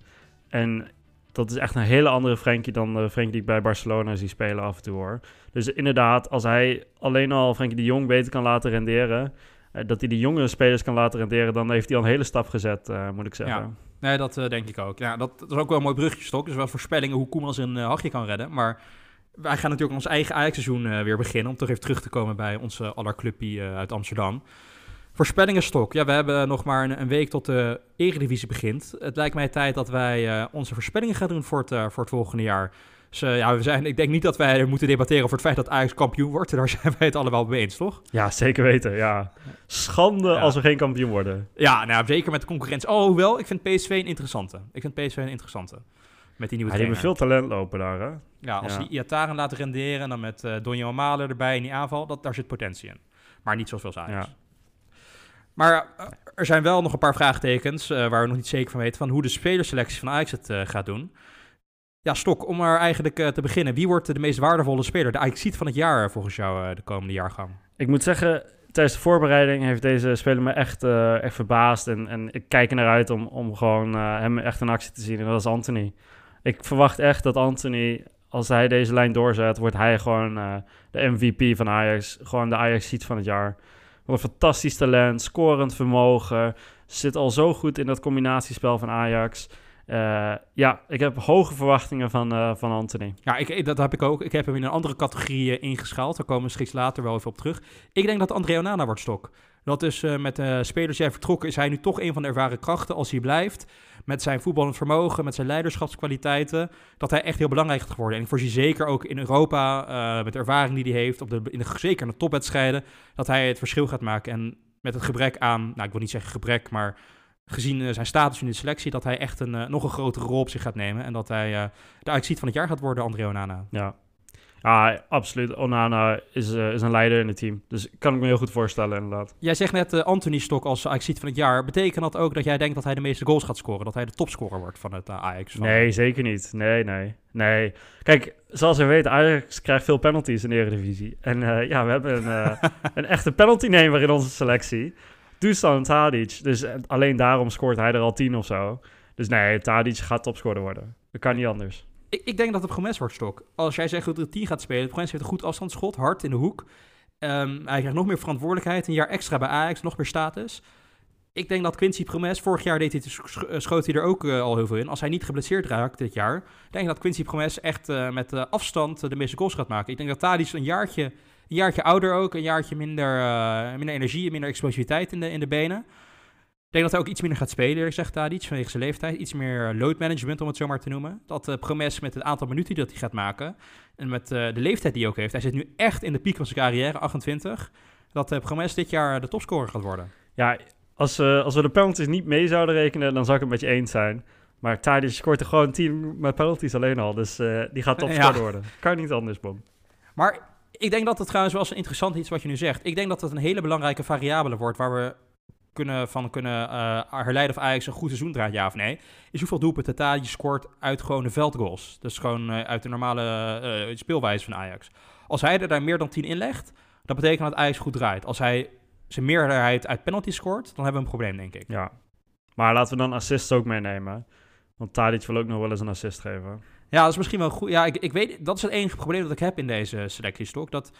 En dat is echt een hele andere Frenkie dan de Frenkie die ik bij Barcelona zie spelen af en toe hoor. Dus inderdaad, als hij alleen al Frenkie de Jong beter kan laten renderen... dat hij de jonge spelers kan laten renderen, dan heeft hij al een hele stap gezet, uh, moet ik zeggen. Ja. Nee, dat uh, denk ik ook. Ja, dat, dat, is ook wel een mooi bruggetje, Stok. Dus wel voorspellingen hoe Koeman zijn uh, hachje kan redden. Maar wij gaan natuurlijk ons eigen Ajax-seizoen uh, weer beginnen. Om toch even terug te komen bij onze allerclubpie uit Amsterdam. Voorspellingen, Stok. Ja, we hebben nog maar een, week tot de Eredivisie begint. Het lijkt mij tijd dat wij onze voorspellingen gaan doen voor het, voor het volgende jaar. Dus uh, ja, we zijn, ik denk niet dat wij moeten debatteren over het feit dat Ajax kampioen wordt. Daar zijn wij het allemaal mee eens, toch? Ja, zeker weten, ja. Schande ja. als we geen kampioen worden. Ja, nou, zeker met de concurrentie. Oh, hoewel, ik vind PSV een interessante. Ik vind PSV een interessante. Met die nieuwe die hebben veel talent lopen daar, hè? Ja, als ja. die Iataren laten renderen en dan met uh, Donjo Malen erbij in die aanval, dat, daar zit potentie in. Maar niet zoveel Ajax. Ja. Maar uh, er zijn wel nog een paar vraagtekens uh, waar we nog niet zeker van weten van hoe de spelerselectie van Ajax het gaat doen. Ja, Stok, om maar eigenlijk te beginnen. Wie wordt de meest waardevolle speler, de Ajaxiet van het jaar volgens jou de komende jaargang? Ik moet zeggen, tijdens de voorbereiding heeft deze speler me echt, echt verbaasd. En, en ik kijk er naar uit om, om gewoon hem echt in actie te zien. En dat is Anthony. Ik verwacht echt dat Anthony, als hij deze lijn doorzet, wordt hij gewoon uh, de MVP van Ajax. Gewoon de Ajax-seat van het jaar. Wat een fantastisch talent, scorend vermogen. Zit al zo goed in dat combinatiespel van Ajax. Uh, ja, ik heb hoge verwachtingen van, uh, van Anthony. Ja, ik, dat heb ik ook. Ik heb hem in een andere categorie ingeschaald. Daar komen we straks later wel even op terug. Ik denk dat André Onana wordt stok. Dat is met de spelers jij vertrokken, is hij nu toch een van de ervaren krachten als hij blijft. Met zijn voetballend vermogen, met zijn leiderschapskwaliteiten. Dat hij echt heel belangrijk gaat worden. En ik voorzie zeker ook in Europa, met de ervaring die hij heeft, op de, in de, zeker in de topwedstrijden, dat hij het verschil gaat maken. En met het gebrek aan, nou ik wil niet zeggen gebrek, maar gezien uh, zijn status in de selectie, dat hij echt een nog een grotere rol op zich gaat nemen. En dat hij de uitziet van het jaar gaat worden, André Onana. Ja, ja, absoluut. Onana is, uh, is een leider in het team. Dus kan ik me heel goed voorstellen, inderdaad. Jij zegt net uh, Anthony Stok als Ajax van het jaar. Betekent dat ook dat jij denkt dat hij de meeste goals gaat scoren? Dat hij de topscorer wordt van het uh, Ajax? Van... Nee, zeker niet. Nee, nee, nee. Kijk, zoals we weten, Ajax krijgt veel penalties in de Eredivisie. En ja, we hebben een, een echte penalty-nemer in onze selectie. Dusan Tadic. Dus alleen daarom scoort hij er al tien of zo. Dus nee, Tadic gaat topscorer worden. Dat kan niet anders. Ik, ik denk dat het Promes wordt stok. Als jij zegt dat er 10 gaat spelen, Promes heeft een goed afstandsschot, hard in de hoek. Um, hij krijgt nog meer verantwoordelijkheid, een jaar extra bij Ajax, nog meer status. Ik denk dat Quincy Promes, vorig jaar deed hij, schoot hij er ook uh, al heel veel in. Als hij niet geblesseerd raakt dit jaar, denk ik dat Quincy Promes echt met afstand de meeste goals gaat maken. Ik denk dat Tadic een jaartje, een jaartje ouder ook, een jaartje minder, minder energie, minder explosiviteit in de, in de benen. Ik denk dat hij ook iets minder gaat spelen, zegt Tadic, vanwege zijn leeftijd. Iets meer load management, om het zo maar te noemen. Dat uh, Promes met het aantal minuten dat hij gaat maken en met uh, de leeftijd die hij ook heeft. Hij zit nu echt in de piek van zijn carrière, 28. Dat uh, Promes dit jaar de topscorer gaat worden. Ja, als, uh, als we de penalties niet mee zouden rekenen, dan zou ik het met je eens zijn. Maar Tadic scoort er gewoon 10 met penalties alleen al. Dus die gaat topscorer ja. worden. Kan niet anders, Bom. Maar ik denk dat het trouwens wel eens interessant iets wat je nu zegt. Ik denk dat het een hele belangrijke variabele wordt waar we kunnen, van kunnen uh, herleiden of Ajax een goed seizoen draait, ja of nee, is hoeveel doelpunten Tadic scoort uit gewoon de veldgoals. Dus gewoon uh, uit de normale uh, speelwijze van Ajax. Als hij er daar meer dan 10 in legt, dat betekent dat Ajax goed draait. Als hij zijn meerderheid uit penalty scoort, dan hebben we een probleem, denk ik. Ja, maar laten we dan assists ook meenemen. Want Tadic wil ook nog wel eens een assist geven. Ja, dat is misschien wel goed. Ja, ik, ik weet, dat is het enige probleem dat ik heb in deze selectiestok. Dat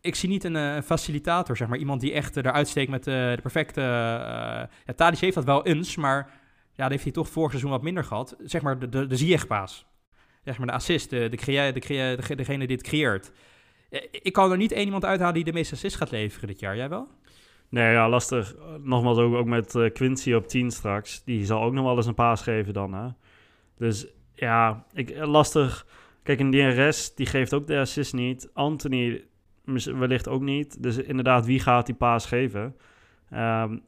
ik zie niet een uh, facilitator, zeg maar. Iemand die echt uh, eruit steekt met uh, de perfecte... ja, Tadic heeft dat wel eens, maar ja, dat heeft hij toch vorig seizoen wat minder gehad. Zeg maar de, de, de Ziyech-paas. Zeg maar de assist, de, de, crea de, crea de, degene die het creëert. Ik kan er niet één iemand uithalen die de meeste assist gaat leveren dit jaar. Jij wel? Nee, ja, lastig. Nogmaals ook, ook met Quincy op 10 straks. Die zal ook nog wel eens een paas geven dan, hè. Dus ja, ik, lastig. Kijk, en DRS, die geeft ook de assist niet. Anthony wellicht ook niet. Dus inderdaad, wie gaat die paas geven? Um,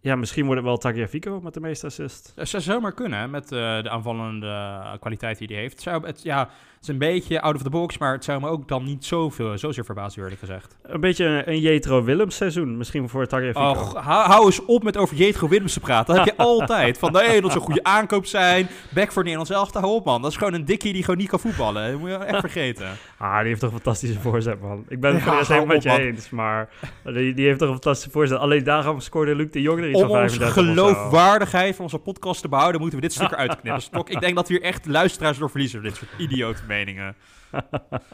ja, misschien wordt het wel Tagliafico met de meeste assist. Dat zou zomaar kunnen, met uh, de aanvallende kwaliteit die hij heeft. Zou, het, ja, is een beetje out of the box, maar het zou me ook dan niet zoveel, zozeer verbazen, eerlijk gezegd. Een beetje een, een Jetro Willems seizoen, misschien voor Tagliafico. Och, hou, hou eens op met over Jetro Willems te praten. Dat heb je altijd. Van, nee, dat zou een goede aankoop zijn. Back voor Nederlands elftal, hou op man. Dat is gewoon een dikkie die gewoon niet kan voetballen. Dat moet je echt vergeten. ah, die heeft toch een fantastische voorzet, man. Ik ben het ja, helemaal met je eens, maar die, die heeft toch een fantastische voorzet. Alleen daarom scoorde Luc de Jong er iets Om van onze geloofwaardigheid van onze podcast te behouden, moeten we dit stuk eruit knippen. Stok, ik denk dat we hier echt luisteraars door verliezen, dit soort idiote meningen.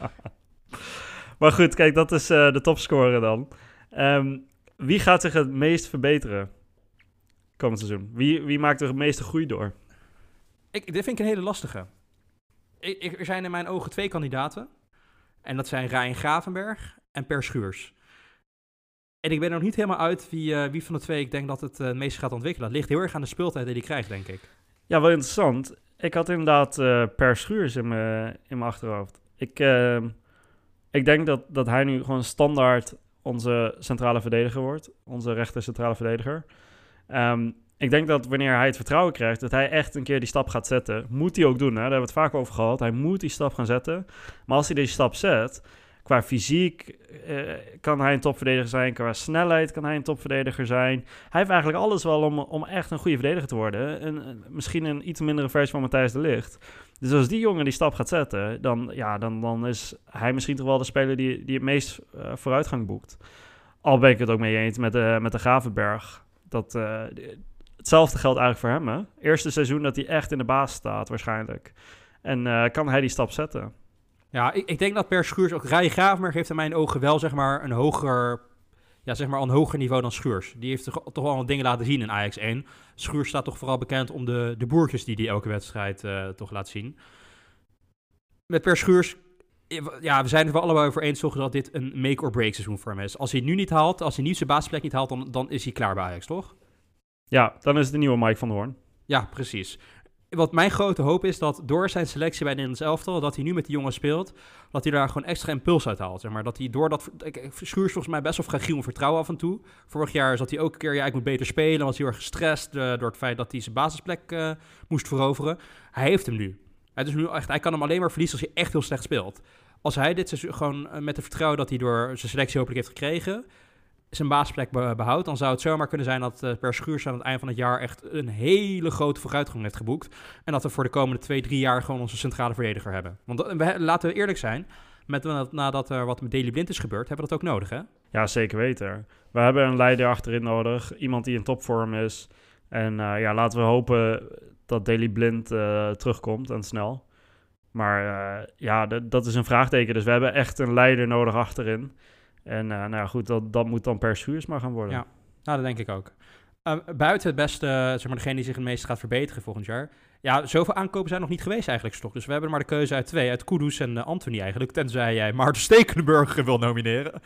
maar goed, kijk, dat is uh, de topscorer dan. Um, wie gaat zich het meest verbeteren komend seizoen? Wie, wie maakt er het meeste groei door? Ik, dit vind ik een hele lastige. Ik, ik, er zijn in mijn ogen twee kandidaten. En dat zijn Ryan Gravenberg en Per Schuurs. En ik ben er nog niet helemaal uit wie, uh, wie van de twee ik denk dat het uh, meest gaat ontwikkelen. Het ligt heel erg aan de speeltijd die hij krijgt, denk ik. Ja, wel interessant. Ik had inderdaad uh, Per Schuurs in mijn achterhoofd. Ik, ik denk dat, dat hij nu gewoon standaard onze centrale verdediger wordt. Onze rechter centrale verdediger. Um, ik denk dat wanneer hij het vertrouwen krijgt, dat hij echt een keer die stap gaat zetten. Moet hij ook doen, hè? daar hebben we het vaak over gehad. Hij moet die stap gaan zetten. Maar als hij die stap zet, qua fysiek eh, kan hij een topverdediger zijn. Qua snelheid kan hij een topverdediger zijn. Hij heeft eigenlijk alles wel om, om echt een goede verdediger te worden. En, misschien een iets mindere versie van Matthijs de Ligt. Dus als die jongen die stap gaat zetten, dan, ja, dan, dan is hij misschien toch wel de speler die, die het meest uh, vooruitgang boekt. Al ben ik het ook mee eens met, uh, met de Gravenberg. Dat, hetzelfde geldt eigenlijk voor hem. Hè? Eerste seizoen dat hij echt in de baas staat waarschijnlijk. En eh, kan hij die stap zetten? Ja, ik, ik denk dat per Schuurs ook... Rai Gravenberg heeft in mijn ogen wel zeg maar een hoger... Ja, zeg maar een hoger niveau dan Schuurs. Die heeft toch, toch wel wat dingen laten zien in Ajax 1. Schuurs staat toch vooral bekend om de, de boertjes die hij elke wedstrijd uh, toch laat zien. Met Per Schuurs... Ja, we zijn het er wel allebei over eens toch, dat dit een make-or-break seizoen voor hem is. Als hij het nu niet haalt, als hij niet zijn basisplek niet haalt, dan, dan is hij klaar bij Ajax, toch? Ja, dan is het de nieuwe Mike van der Hoorn. Ja, precies wat mijn grote hoop is dat door zijn selectie bij Nederlands elftal, dat hij nu met die jongen speelt, dat hij daar gewoon extra impuls uit haalt. Zeg maar. Dat hij door dat. Schuurs volgens mij best wel fragiel vertrouwen af en toe. Vorig jaar zat hij ook een keer, ja, ik moet beter spelen. Was heel erg gestrest uh, door het feit dat hij zijn basisplek uh, moest veroveren. Hij heeft hem nu. Hij, is nu echt, hij kan hem alleen maar verliezen als hij echt heel slecht speelt. Als hij dit seizoen gewoon uh, met het vertrouwen dat hij door zijn selectie hopelijk heeft gekregen, zijn baasplek behoudt, dan zou het zomaar kunnen zijn dat uh, Per Schuurs aan het eind van het jaar echt een hele grote vooruitgang heeft geboekt. En dat we voor de komende twee, drie jaar gewoon onze centrale verdediger hebben. Want we, laten we eerlijk zijn, met, nadat er wat met Daily Blind is gebeurd, hebben we dat ook nodig, hè? Ja, zeker weten. We hebben een leider achterin nodig, iemand die in topvorm is. En uh, ja, laten we hopen dat Daily Blind terugkomt en snel. Maar ja, dat is een vraagteken. Dus we hebben echt een leider nodig achterin. En uh, nou goed, dat, dat moet dan per Schuursma gaan worden. Ja, nou, dat denk ik ook. Uh, buiten het beste, zeg maar degene die zich het meest gaat verbeteren volgend jaar. Ja, zoveel aankopen zijn nog niet geweest eigenlijk, toch? Dus we hebben maar de keuze uit twee, uit Kudus en uh, Anthony eigenlijk. Tenzij jij Maarten Stekelenburg wil nomineren.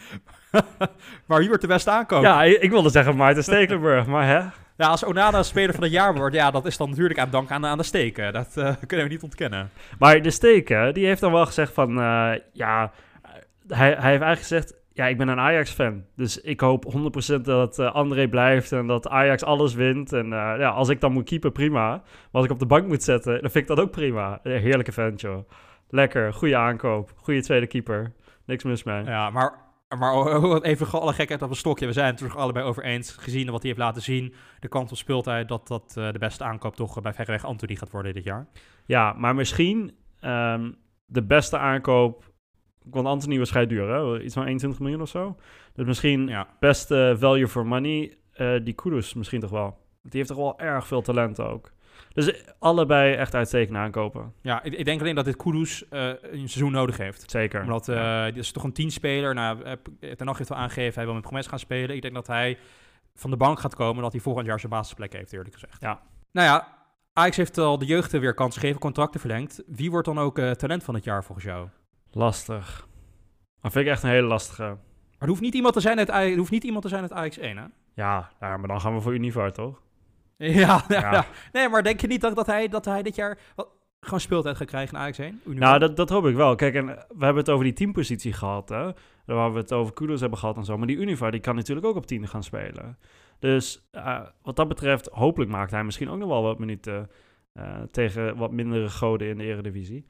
maar wie wordt de beste aankoop? Ja, ik wilde zeggen Maarten Stekelenburg, maar hè? Ja, als Onana speler van het jaar wordt, ja, dat is dan natuurlijk aan dank aan, aan de steken. Dat kunnen we niet ontkennen. Maar de steken, die heeft dan wel gezegd van, ja, hij, hij heeft eigenlijk gezegd, ja, ik ben een Ajax-fan. Dus ik hoop 100% dat uh, André blijft en dat Ajax alles wint. En uh, ja, als ik dan moet keeper, prima. Maar als ik op de bank moet zetten, dan vind ik dat ook prima. Heerlijke vent, joh. Lekker, goede aankoop, goede tweede keeper. Niks mis mee. Ja, maar, maar even alle gekheid op een stokje. We zijn het er allebei over eens, gezien wat hij heeft laten zien. De kant op speeltijd dat dat uh, de beste aankoop toch bij verreweg Anthony gaat worden dit jaar. Ja, maar misschien um, de beste aankoop want Anthony was vrij duur, hè? iets van 21 miljoen of zo. Dus misschien ja. beste value for money, uh, die Kudus misschien toch wel. Die heeft toch wel erg veel talent ook. Dus allebei echt uitstekend aankopen. Ja, ik, ik, denk alleen dat dit Kudus uh, een seizoen nodig heeft. Zeker. Omdat uh, ja. dit is toch een teamspeler. Nou, Ten Hag heeft wel aangegeven, hij wil met Promes gaan spelen. Ik denk dat hij van de bank gaat komen dat hij volgend jaar zijn basisplek heeft, eerlijk gezegd. Ja. Nou ja, Ajax heeft al de jeugd weer kans gegeven, contracten verlengd. Wie wordt dan ook talent van het jaar volgens jou? Lastig. Dat vind ik echt een hele lastige. Maar er hoeft niet iemand te zijn uit, er hoeft niet iemand te zijn uit Ajax 1, hè? Ja, maar dan gaan we voor Univar, toch? Ja, ja, ja. nee, maar denk je niet dat, dat, hij, dat hij dit jaar wat, gewoon speeltijd gaat krijgen in Ajax 1? Univar? Nou, dat, dat hoop ik wel. Kijk, en we hebben het over die teampositie gehad, hè? Waar we het over Kudos hebben gehad en zo. Maar die Univar, die kan natuurlijk ook op 10 gaan spelen. Dus uh, wat dat betreft, hopelijk maakt hij misschien ook nog wel wat minuten uh, tegen wat mindere goden in de eredivisie.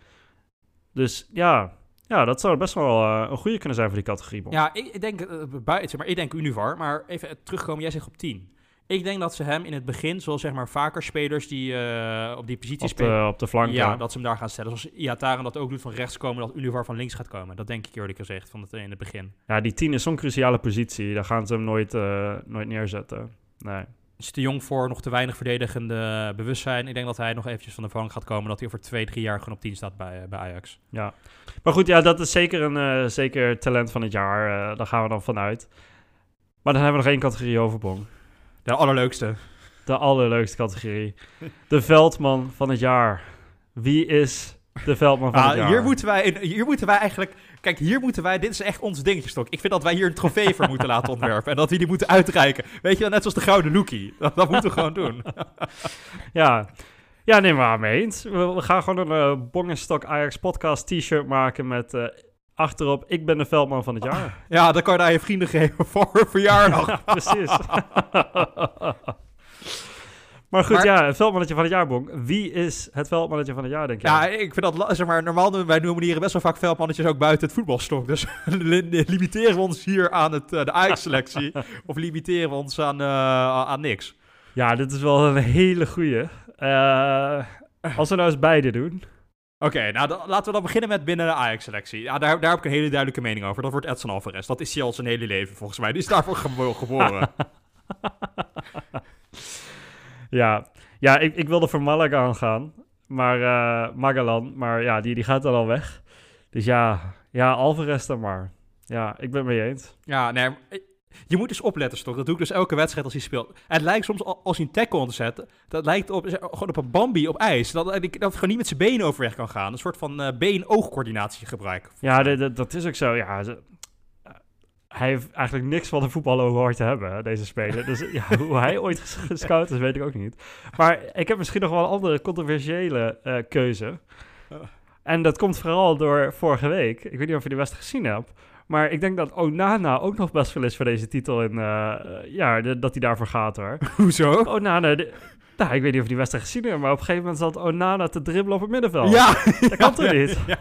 Dus ja, ja, dat zou best wel uh, een goede kunnen zijn voor die categorie. Ja, ik, denk, uh, buiten, maar ik denk Univar. Maar even terugkomen, jij zegt op 10. Ik denk dat ze hem in het begin, zoals zeg maar vaker spelers die uh, op die positie op spelen. Op de flank, ja, dat ze hem daar gaan stellen. Zoals Iataren dat ook doet van rechts komen, dat Univar van links gaat komen. Dat denk ik eerlijk gezegd van het, in het begin. Ja, die 10 is zo'n cruciale positie. Daar gaan ze hem nooit, nooit neerzetten. Nee is te jong voor, nog te weinig verdedigende bewustzijn. Ik denk dat hij nog eventjes van de vang gaat komen. Dat hij over twee, drie jaar gewoon op 10 staat bij, bij Ajax. Ja, maar goed, ja, dat is zeker een uh, zeker talent van het jaar. Uh, daar gaan we dan vanuit. Maar dan hebben we nog één categorie over, Bong. De allerleukste. De allerleukste categorie. De veldman van het jaar. Wie is de veldman van ah, het jaar? Hier moeten, wij, hier moeten wij eigenlijk Kijk, hier moeten wij, dit is echt ons dingetje stok. Ik vind dat wij hier een trofee voor moeten laten ontwerpen. En dat we die moeten uitreiken. Weet je wel, net zoals de Gouden Lookie. Dat, dat moeten we gewoon doen. ja. Ja, neem maar mee eens. We, we, gaan gewoon een uh, Bongenstok Ajax podcast t-shirt maken met uh, achterop... Ik ben de veldman van het jaar. Ja, dan kan je daar je vrienden geven voor een verjaardag. precies. Maar goed, ja, het veldmannetje van het jaar, Bonk. Wie is het veldmannetje van het jaar, denk je? Ja, ik vind dat, zeg maar, normaal wij noemen best wel vaak veldmannetjes ook buiten het voetbalstok. Dus limiteren we ons hier aan het, uh, de Ajax-selectie of limiteren we ons aan, uh, aan niks? Ja, dit is wel een hele goeie. Uh, als we nou eens beide doen. Oké, okay, nou laten we dan beginnen met binnen de Ajax-selectie. Ja, daar, daar heb ik een hele duidelijke mening over. Dat wordt Edson Alvarez. Dat is hij al zijn hele leven, volgens mij. Die is daarvoor geboren. Ja, ja ik, ik wilde voor Malaga gaan. Maar uh, Magalan, maar ja, die, die gaat dan al weg. Dus ja, ja, Alvarez dan maar. Ja, ik ben het mee eens. Ja, nee, je moet dus opletten, toch? Dat doe ik dus elke wedstrijd als hij speelt. Het lijkt soms als hij een tackle on zetten, dat lijkt op, gewoon op een Bambi op ijs. Dat, dat, dat gewoon niet met zijn benen overweg kan gaan. Een soort van uh, been-oogcoördinatie gebruiken. Ja, dat is ook zo. Ja, hij heeft eigenlijk niks van de voetbal hoort te hebben, deze speler. Dus ja, hoe hij ooit gescout is, weet ik ook niet. Maar ik heb misschien nog wel een andere controversiële uh, keuze. En dat komt vooral door vorige week. Ik weet niet of je die wedstrijd gezien hebt. Maar ik denk dat Onana ook nog best wel is voor deze titel. En uh, ja, dat hij daarvoor gaat hoor. Hoezo? Onana, nou, ik weet niet of die wedstrijd gezien hebt, maar op een gegeven moment zat Onana te dribbelen op het middenveld. Ja! Dat kan toch niet? Ja,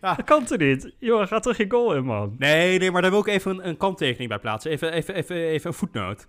ja. Dat kan toch niet? Jongen, ga terug je goal in, man. Nee, nee, maar daar wil ik even een, een kanttekening bij plaatsen. Even, even, even, even een voetnoot.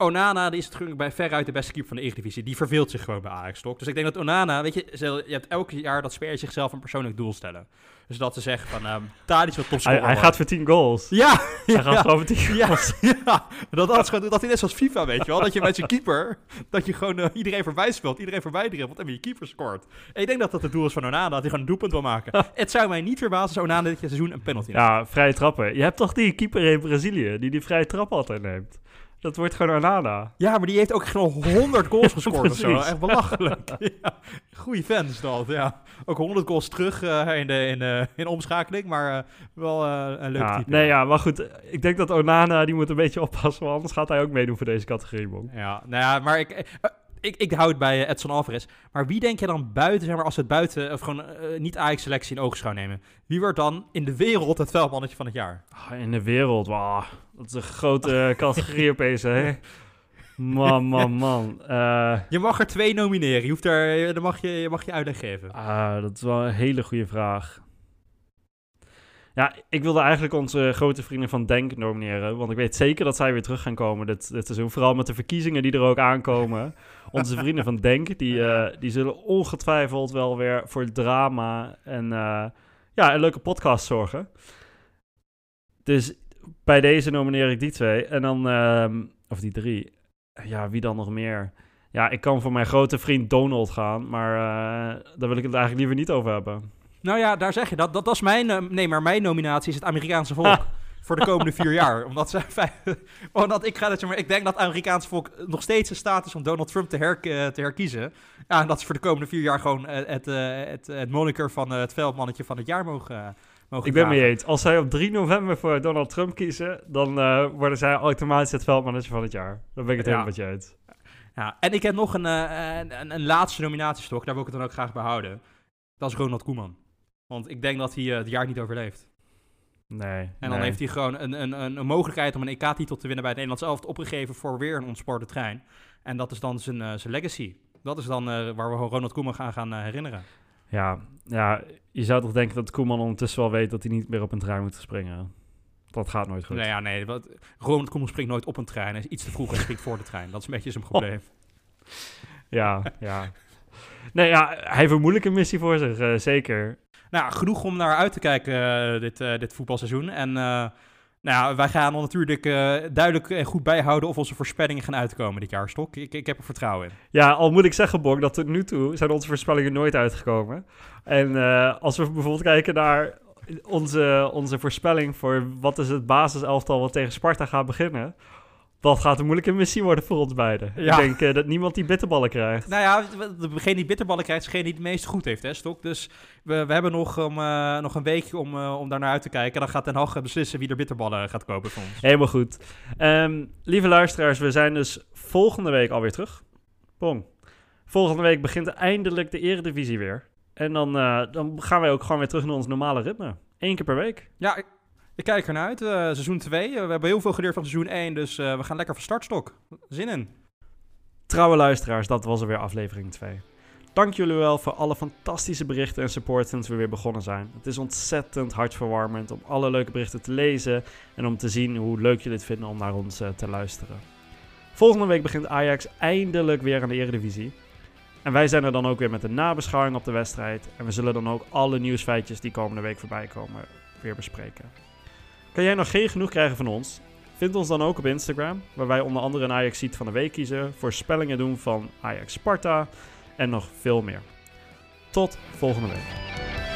Onana die is natuurlijk bij veruit de beste keeper van de Eredivisie. Die verveelt zich gewoon bij Ajax, toch? Dus ik denk dat Onana, weet je, je hebt elk jaar dat spelers zichzelf een persoonlijk doel stellen. Dus dat ze zeggen van, um, Tadic wil topscorer hij, hij gaat voor 10 goals. Ja! Hij gaat gewoon voor 10 goals. Ja, Dat, dat, dat, hij net zoals FIFA, weet je wel. Dat je met je keeper, dat je gewoon uh, iedereen voorbij speelt, iedereen voorbij dribbelt en je keeper scoort. En ik denk dat dat het doel is van Onana, dat hij gewoon een doelpunt wil maken. het zou mij niet verbazen als Onana dit seizoen een penalty neemt. Ja, vrije trappen. Je hebt toch die keeper in Brazilië, die die vrije trap altijd neemt. Dat wordt gewoon Onana. Ja, maar die heeft ook gewoon 100 goals gescoord of zo. Echt belachelijk. ja, goeie fans dat, ja. Ook 100 goals terug uh, in, de, in, de, in omschakeling, maar uh, wel uh, een leuk ja, type. Nee, ja, maar goed. Ik denk dat Onana, die moet een beetje oppassen, want anders gaat hij ook meedoen voor deze categorie, man. Ja, nou ja, maar ik ik, ik hou het bij eh, Edson Alvarez. Maar wie denk je dan buiten, zeg maar, als we het buiten, of gewoon uh, niet Ajax-selectie in oogschouw nemen? Wie wordt dan in de wereld het veldmannetje van het jaar? Oh, in de wereld, wow. Dat is een grote categorie opeens, hè? Man, man, man. Uh, je mag er twee nomineren. Je, hoeft er, dan mag je, je mag je uitleg geven. Ah, dat is wel een hele goede vraag. Ja, ik wilde eigenlijk onze grote vrienden van Denk nomineren. Want ik weet zeker dat zij weer terug gaan komen dit, dit seizoen. Vooral met de verkiezingen die er ook aankomen. Onze vrienden van Denk, die, uh, die zullen ongetwijfeld wel weer voor drama en uh, ja, een leuke podcast zorgen. Dus bij deze nomineer ik die twee. En dan, uh, of die drie. Ja, wie dan nog meer? Ja, ik kan voor mijn grote vriend Donald gaan. Maar uh, daar wil ik het eigenlijk liever niet over hebben. Nou ja, daar zeg je dat. Dat, is mijn, nee, maar mijn nominatie is het Amerikaanse volk. voor de komende vier jaar. Omdat, ze, omdat ik, ga dat, maar, ik denk dat het Amerikaanse volk nog steeds in staat is om Donald Trump te, her, te herkiezen. Ja, en dat ze voor de komende vier jaar gewoon het, het, het, het moniker van het veldmannetje van het jaar mogen, mogen Ik ben mee eens. Als zij op 3 november voor Donald Trump kiezen, dan uh, worden zij automatisch het veldmannetje van het jaar. Dan ben ik het helemaal met je uit. Ja, en ik heb nog een, uh, een, een, laatste nominatiestok, daar wil ik het dan ook graag behouden. Dat is Ronald Koeman. Want ik denk dat hij uh, het jaar niet overleeft. Nee. En dan nee. heeft hij gewoon een, een, een, een mogelijkheid om een EK-titel te winnen bij het Nederlands elftal opgegeven voor weer een ontspoorde trein. En dat is dan zijn, uh, zijn legacy. Dat is dan uh, waar we Ronald Koeman gaan, gaan herinneren. Ja, ja, je zou toch denken dat Koeman ondertussen wel weet dat hij niet meer op een trein moet springen. Dat gaat nooit goed. Nee, ja, nee. Wat, Ronald Koeman springt nooit op een trein. Hij is iets te vroeg en springt voor de trein. Dat is een beetje zijn probleem. Oh. Ja, ja. Nee, ja, hij heeft een moeilijke missie voor zich, uh, zeker. Nou, genoeg om naar uit te kijken uh, dit, uh, dit voetbalseizoen. En uh, nou wij gaan natuurlijk duidelijk en goed bijhouden of onze voorspellingen gaan uitkomen dit jaar, Stok. Ik, ik heb er vertrouwen in. Ja, al moet ik zeggen, Bok, dat tot nu toe zijn onze voorspellingen nooit uitgekomen. En als we bijvoorbeeld kijken naar onze, onze voorspelling voor wat is het basiselftal wat tegen Sparta gaat beginnen... Dat gaat een moeilijke missie worden voor ons beiden. Ja. Ik denk uh, dat niemand die bitterballen krijgt. Nou ja, degene die bitterballen krijgt, is degene die het meest goed heeft, hè, Stok. Dus we, we hebben nog, um, uh, nog een weekje om, uh, om daar naar uit te kijken. Dan gaat Den Haag beslissen wie er bitterballen gaat kopen voor ons. Helemaal goed. Um, lieve luisteraars, we zijn dus volgende week alweer terug. Bom. Volgende week begint eindelijk de eredivisie weer. En dan, dan gaan wij ook gewoon weer terug naar ons normale ritme. Eén keer per week. Ja, ik, kijk ernaar uit. Uh, seizoen 2. Uh, we hebben heel veel geleerd van seizoen 1. Dus uh, we gaan lekker van startstok. Zin in. Trouwe luisteraars, dat was alweer aflevering 2. Dank jullie wel voor alle fantastische berichten en support sinds we weer begonnen zijn. Het is ontzettend hartverwarmend om alle leuke berichten te lezen en om te zien hoe leuk jullie het vinden om naar ons te luisteren. Volgende week begint Ajax eindelijk weer aan de Eredivisie. En wij zijn er dan ook weer met een nabeschouwing op de wedstrijd. En we zullen dan ook alle nieuwsfeitjes die komende week voorbij komen weer bespreken. Kan jij nog geen genoeg krijgen van ons? Vind ons dan ook op Instagram, waar wij onder andere een Ajax-ziet van de week kiezen, voorspellingen doen van Ajax Sparta en nog veel meer. Tot volgende week.